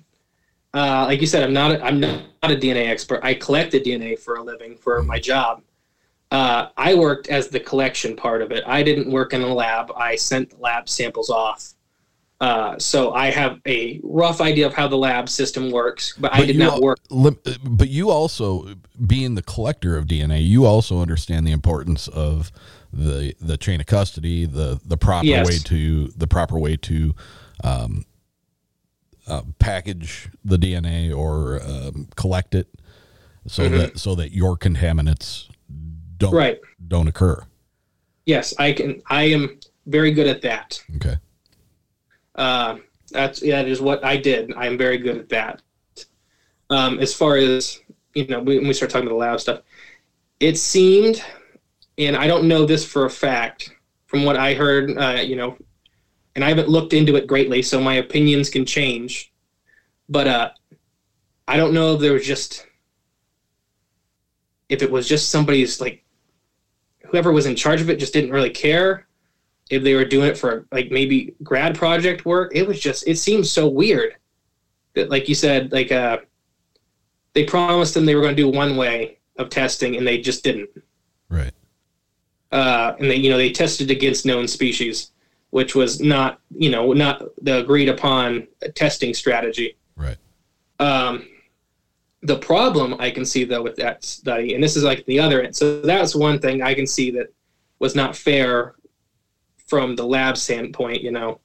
Uh, like you said, I'm not a, I'm not a DNA expert. I collected DNA for a living for my job. Uh, I worked as the collection part of it. I didn't work in a lab. I sent lab samples off. Uh, so I have a rough idea of how the lab system works, but, I did not work. But you also, being the collector of DNA, you also understand the importance of the the chain of custody, the the proper Yes. way to the proper way to um, uh, package the DNA or um, collect it, so Mhm. that so that your contaminants don't Right. don't occur. Yes, I can. I am very good at that. Okay. Uh, that's that is what I did. I'm very good at that. Um, as far as you know, when we start talking about the lab stuff, it seemed, and I don't know this for a fact from what I heard, uh, you know, and I haven't looked into it greatly, so my opinions can change. But uh, I don't know if there was just if it was just somebody's like whoever was in charge of it just didn't really care if they were doing it for like maybe grad project work. It was just it seems so weird that like you said like uh they promised them they were going to do one way of testing and they just didn't. Right. Uh, and they you know they tested against known species, which was not you know not the agreed upon testing strategy. Right. Um, the problem I can see though with that study, and this is like the other end. So that's one thing I can see that was not fair from the lab standpoint. You know,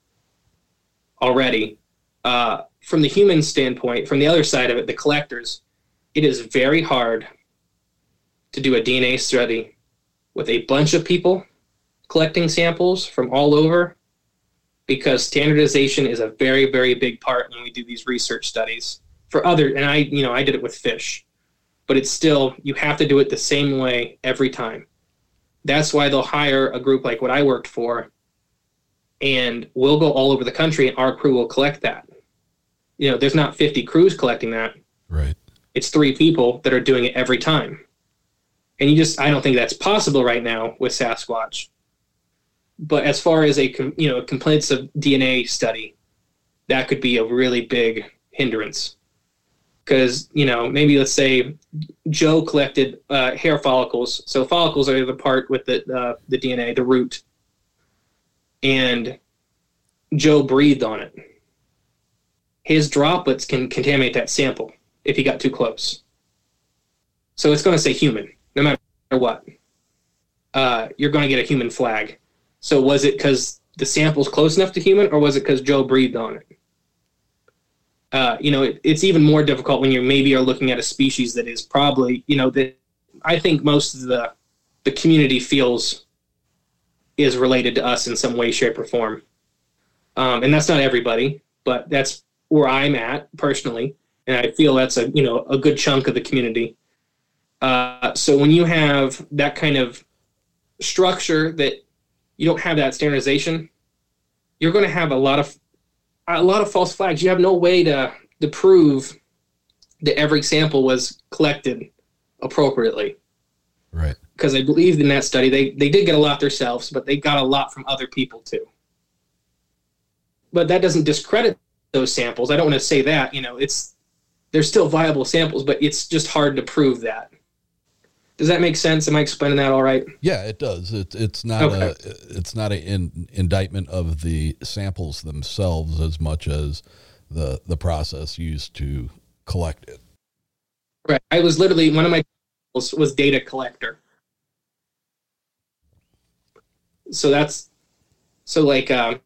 already. Uh, from the human standpoint, from the other side of it, the collectors, it is very hard to do a DNA study with a bunch of people collecting samples from all over because standardization is a very, very big part when we do these research studies. For other, and I, you know, I did it with fish, but it's still, you have to do it the same way every time. That's why they'll hire a group like what I worked for, and we'll go all over the country and our crew will collect that. You know, there's not 50 crews collecting that. Right. It's three people that are doing it every time. And you just, I don't think that's possible right now with Sasquatch. But as far as a, you know, a comprehensive DNA study, that could be a really big hindrance. Because, you know, maybe let's say Joe collected uh, hair follicles. So follicles are the part with the, uh, the DNA, the root. And Joe breathed on it. His droplets can contaminate that sample if he got too close. So it's going to say human, no matter what. Uh, you're going to get a human flag. So was it because the sample's close enough to human, or was it because Joe breathed on it? Uh, you know, it, it's even more difficult when you maybe are looking at a species that is probably, you know, that I think most of the the community feels is related to us in some way, shape, or form. Um, and that's not everybody, but that's where I'm at personally, and I feel that's a you know a good chunk of the community. Uh, so when you have that kind of structure that you don't have that standardization, you're going to have a lot of a lot of false flags. You have no way to to prove that every sample was collected appropriately. Right. Because I believe in that study, they they did get a lot themselves, but they got a lot from other people too. But that doesn't discredit those samples. I don't want to say that. You know, it's they're still viable samples, but it's just hard to prove that. Does that make sense? Am I explaining that all right? Yeah, it does. It's it's not Okay. a it's not an in, indictment of the samples themselves as much as the the process used to collect it. Right. I was literally one of my was, was data collector. So that's so like um,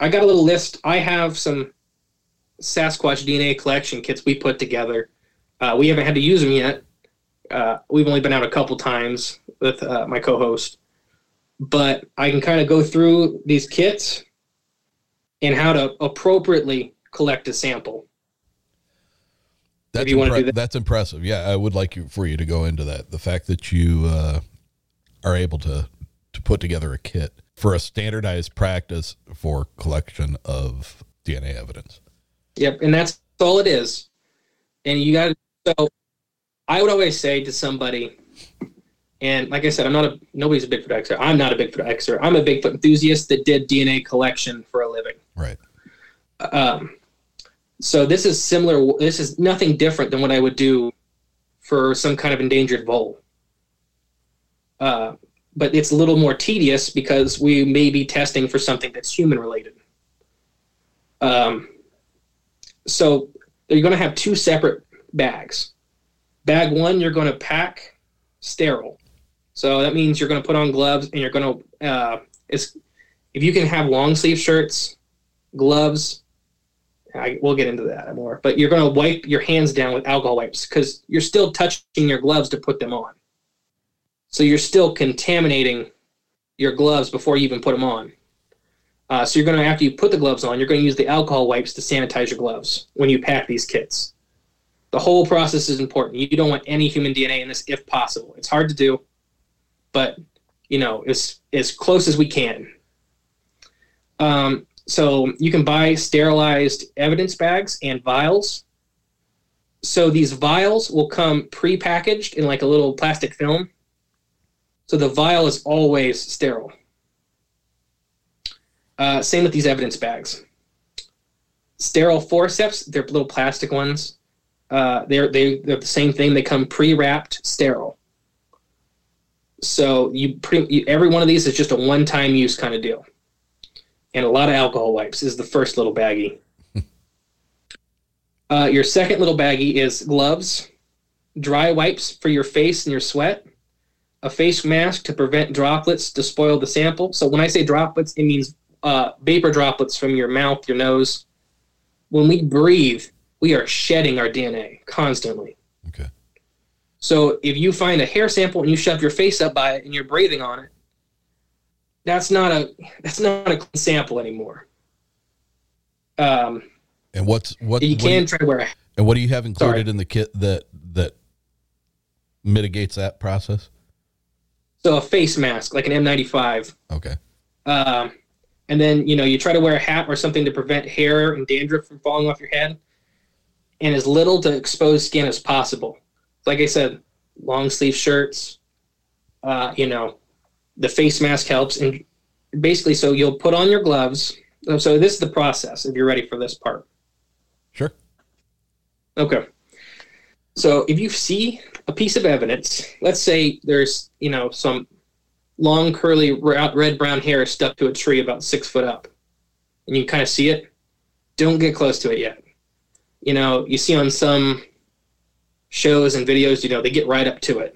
I got a little list. I have some Sasquatch DNA collection kits we put together. Uh, we haven't had to use them yet. Uh, we've only been out a couple times with uh, my co-host, but I can kind of go through these kits and how to appropriately collect a sample. That's impre- do that. that's impressive. Yeah, I would like you for you to go into that. The fact that you uh, are able to to put together a kit for a standardized practice for collection of DNA evidence. Yep, and that's all it is. And you got to. So, I would always say to somebody, and like I said, I'm not a nobody's a Bigfoot expert. I'm not a Bigfoot expert. I'm a Bigfoot enthusiast that did DNA collection for a living. Right. Um, so this is similar. This is nothing different than what I would do for some kind of endangered vole. Uh, but it's a little more tedious because we may be testing for something that's human related. Um, so you're going to have two separate bags. Bag one, you're going to pack sterile. So that means you're going to put on gloves and you're going to, uh, it's, if you can have long sleeve shirts, gloves, I, we'll get into that more, but you're going to wipe your hands down with alcohol wipes because you're still touching your gloves to put them on. So you're still contaminating your gloves before you even put them on. Uh, so you're going to, after you put the gloves on, you're going to use the alcohol wipes to sanitize your gloves when you pack these kits. The whole process is important. You don't want any human DNA in this if possible. It's hard to do, but you know, as as close as we can. Um, so you can buy sterilized evidence bags and vials. So these vials will come pre-packaged in like a little plastic film. So the vial is always sterile. Uh, same with these evidence bags. Sterile forceps, they're little plastic ones. Uh, they're they, they're the same thing. They come pre-wrapped, sterile. So you pretty you, every one of these is just a one-time use kind of deal. And a lot of alcohol wipes is the first little baggie. uh, your second little baggie is gloves, dry wipes for your face and your sweat, a face mask to prevent droplets to spoil the sample. So when I say droplets, it means uh, vapor droplets from your mouth, your nose. When we breathe, we are shedding our DNA constantly. Okay. So if you find a hair sample and you shove your face up by it and you're breathing on it, that's not a that's not a clean sample anymore. Um, And what's what you what do can try to wear a and what do you have included Sorry. in the kit that that mitigates that process? so a face mask like an N95. Okay. Um, and then you know you try to wear a hat or something to prevent hair and dandruff from falling off your head, and as little to exposed skin as possible. Like I said, long sleeve shirts. Uh, you know, the face mask helps, and basically, so you'll put on your gloves. So this is the process. If you're ready for this part. Sure. Okay. So if you see a piece of evidence, let's say there's, you know, some long curly red brown hair stuck to a tree about six foot up, and you kind of see it, don't get close to it yet. You know, you see on some shows and videos, you know, they get right up to it.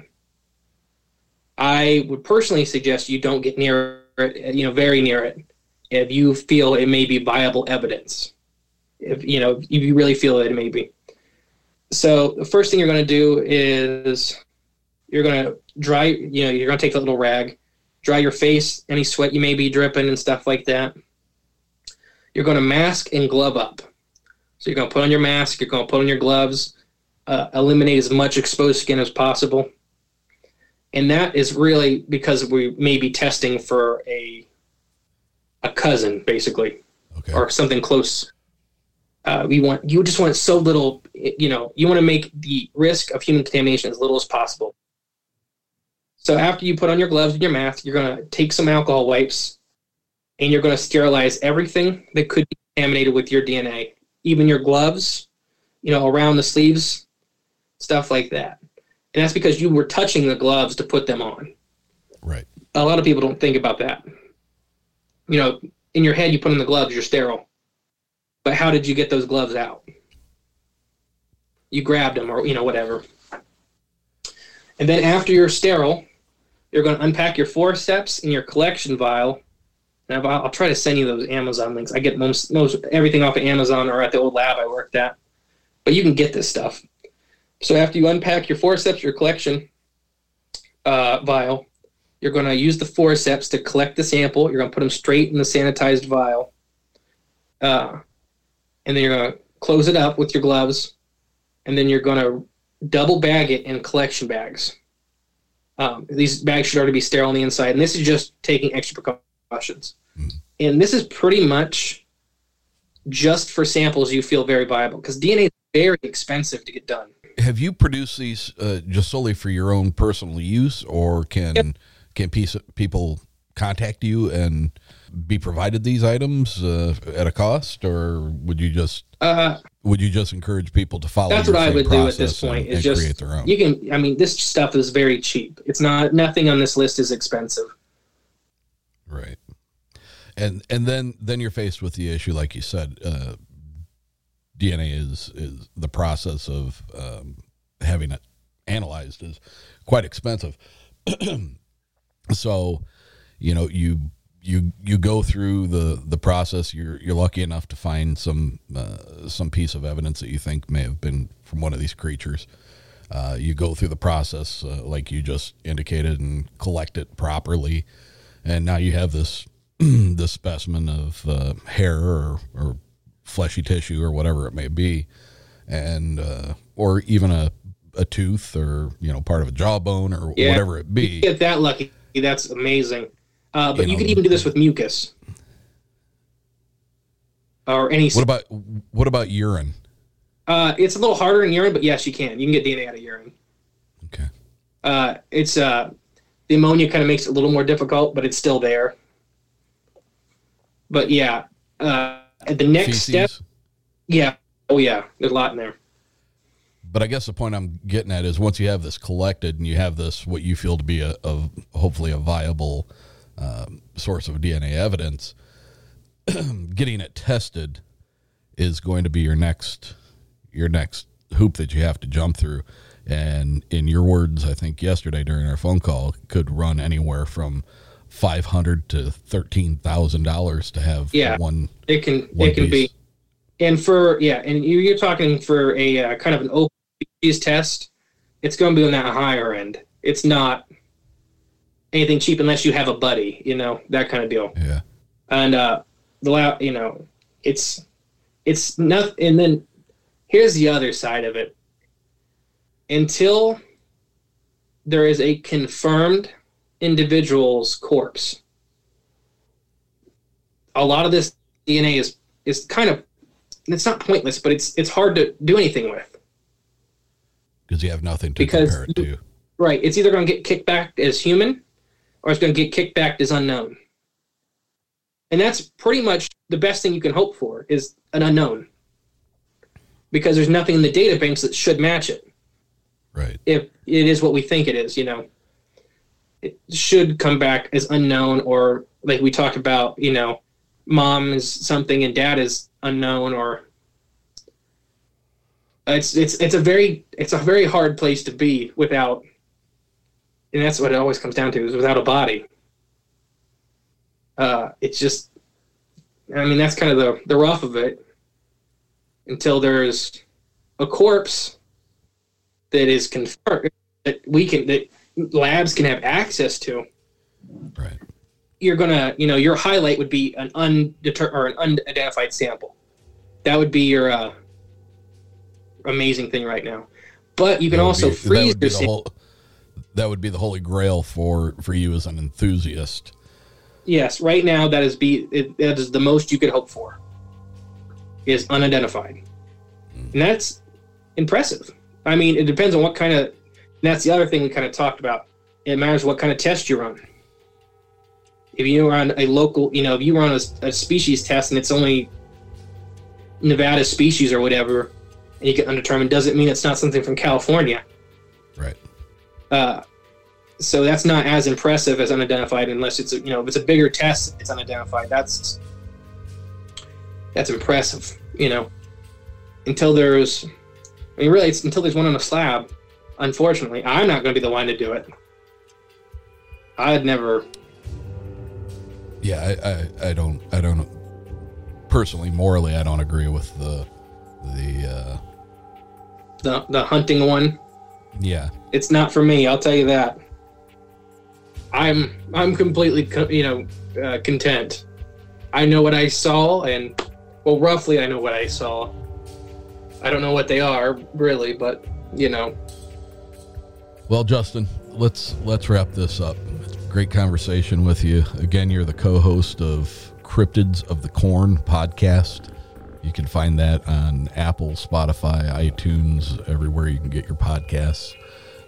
I would personally suggest you don't get near it, you know, very near it, if you feel it may be viable evidence. If you know, if you really feel that it may be. So the first thing you're going to do is you're going to dry. You know, you're going to take that little rag, dry your face, any sweat you may be dripping and stuff like that. You're going to mask and glove up. So you're going to put on your mask. You're going to put on your gloves. Uh, eliminate as much exposed skin as possible. And that is really because we may be testing for a a cousin, basically, Okay. or something close. Uh, we want you just want so little, you know, you want to make the risk of human contamination as little as possible. So after you put on your gloves and your mask, you're going to take some alcohol wipes, and you're going to sterilize everything that could be contaminated with your DNA, even your gloves, you know, around the sleeves, stuff like that. And that's because you were touching the gloves to put them on. Right. A lot of people don't think about that. You know, in your head, you put on the gloves, you're sterile. But how did you get those gloves out? You grabbed them or, you know, whatever. And then after you're sterile, you're going to unpack your forceps in your collection vial. And I'll, I'll try to send you those Amazon links. I get most, most everything off of Amazon or at the old lab I worked at. But you can get this stuff. So after you unpack your forceps, your collection uh, vial, you're going to use the forceps to collect the sample. You're going to put them straight in the sanitized vial. Uh, and then you're going to close it up with your gloves. And then you're going to double bag it in collection bags. Um, these bags should already be sterile on the inside. And this is just taking extra precautions. And this is pretty much just for samples you feel very viable because DNA is very expensive to get done. Have you produced these uh, just solely for your own personal use, or can can piece, people contact you and be provided these items uh, at a cost, or would you just Uh, would you just encourage people to follow? That's what I would do at this and- point. and, Is just create their own. you can. I mean, this stuff is very cheap. It's not. Nothing on this list is expensive. Right. And and then then you're faced with the issue, like you said, uh, DNA is is the process of um, having it analyzed is quite expensive. so, you know, you you you go through the the process. You're you're lucky enough to find some uh, some piece of evidence that you think may have been from one of these creatures. Uh, you go through the process, uh, like you just indicated, and collect it properly, and now you have this this specimen of uh, hair or, or fleshy tissue or whatever it may be, and uh, or even a a tooth or you know part of a jawbone or Yeah. whatever it You be. get that lucky. that's amazing. Uh, but You you, know- could even do this with mucus or any. What about what about urine? Uh, it's a little harder in urine, but yes, you can. You can get DNA out of urine. Okay. Uh, it's uh, the ammonia kind of makes it a little more difficult, but it's still there. But yeah, uh, the next step, yeah, oh yeah, there's a lot in there. But I guess the point I'm getting at is once you have this collected and you have this, what you feel to be a, a hopefully a viable um, source of DNA evidence, getting it tested is going to be your next your next hoop that you have to jump through. And in your words, I think yesterday during our phone call, could run anywhere from five hundred to thirteen thousand dollars to have Yeah. one. It can One it can piece. be, and for yeah, and you- you're talking for a uh, kind of an open species test. It's going to be on that higher end. It's not anything cheap unless you have a buddy, you know that kind of deal. Yeah. And uh, the la- you know, it's it's nothing. And then here's the other side of it. Until there is a confirmed individual's corpse, a lot of this DNA is is kind of it's not pointless, but it's it's hard to do anything with. Because you have nothing to Because compare it to. Right. It's either going to get kicked back as human or it's going to get kicked back as unknown. And that's pretty much the best thing you can hope for is an unknown. Because there's nothing in the data banks that should match it. Right. If it is what we think it is, you know. Should come back as unknown or like we talked about, you know, mom is something and dad is unknown or it's it's it's a very it's a very hard place to be without and that's what it always comes down to is without a body. Uh it's just i mean that's kind of the the rough of it. Until there's a corpse that is confirmed that we can that labs can have access to Right. you're gonna you know your highlight would be an undeter or an unidentified sample that would be your uh amazing thing right now but you can also be- freeze your sample that would be the holy grail for for you as an enthusiast. Yes, right now that is be it, that is the most you could hope for. Is unidentified, and that's impressive. I mean, it depends on what kind of. That's the other thing we kind of talked about. It matters what kind of test you run. If you run a local, you know, if you run a, a species test and it's only Nevada species or whatever, and you get undetermined, doesn't mean it's not something from California. Right. Uh, so that's not as impressive as unidentified unless it's a, you know if it's a bigger test it's unidentified that's that's impressive you know until there's i mean really it's until there's one on a slab unfortunately i'm not going to be the one to do it. I'd never Yeah, I, I, I don't I don't personally morally I don't agree with the the uh the the hunting one. Yeah. It's not for me i'll tell you that. I'm i'm completely co- you know uh, content. I know what i saw and well roughly i know what i saw. I don't know what they are really but you know Well, Justin, let's let's wrap this up. It's a great conversation with you. Again, you're the co-host of Cryptids of the Corn podcast. You can find that on Apple, Spotify, iTunes, everywhere you can get your podcasts.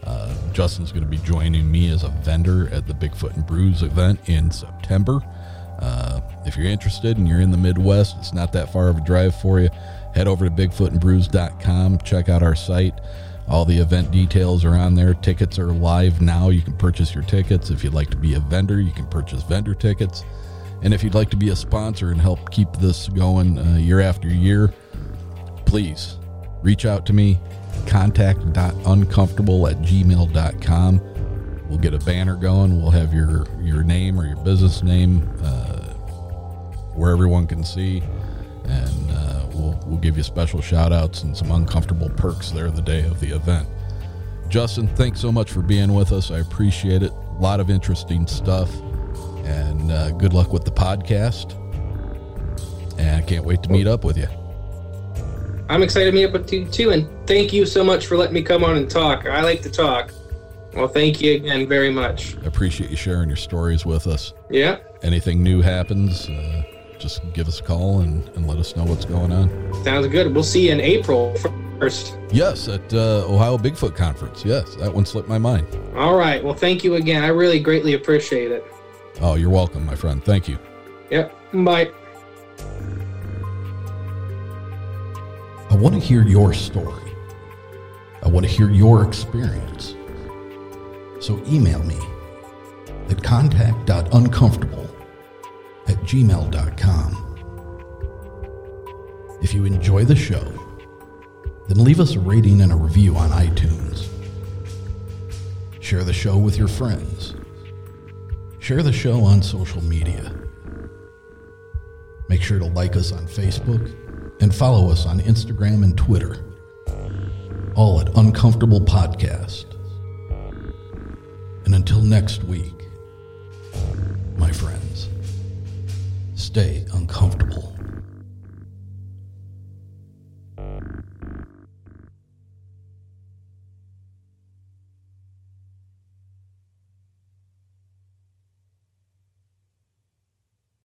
Uh, Justin's going to be joining me as a vendor at the Bigfoot and Brews event in September. Uh, if you're interested and you're in the Midwest, it's not that far of a drive for you. Head over to bigfootandbrews.com, check out our site. All the event details are on there. Tickets are live now. You can purchase your tickets. If you'd like to be a vendor, you can purchase vendor tickets. And if you'd like to be a sponsor and help keep this going uh, year after year, please reach out to me. Contact.uncomfortable at gmail.com. We'll get a banner going. We'll have your, your name or your business name uh, where everyone can see. And uh, we'll, we'll give you special shout outs and some uncomfortable perks there the day of the event. Justin, thanks so much for being with us. I appreciate it. A lot of interesting stuff. And uh, good luck with the podcast. And I can't wait to meet up with you. i'm excited to meet up with you too and thank you so much for letting me come on and talk i like to talk Well, thank you again very much. I appreciate you sharing your stories with us. Yeah. Anything new happens, uh, just give us a call and, and let us know what's going on. Sounds good. We'll see you in April first. Yes, at uh, Ohio Bigfoot Conference. Yes, that one slipped my mind. All right. Well, thank you again. I really greatly appreciate it. Oh, you're welcome, my friend. Thank you. Yep. Bye. I want to hear your story. I want to hear your experience. So email me at contact.uncomfortable at gmail.com. If you enjoy the show, then leave us a rating and a review on iTunes. Share the show with your friends. Share the show on social media. Make sure to like us on Facebook and follow us on Instagram and Twitter. All at Uncomfortable Podcast. And until next week, my friends, stay uncomfortable.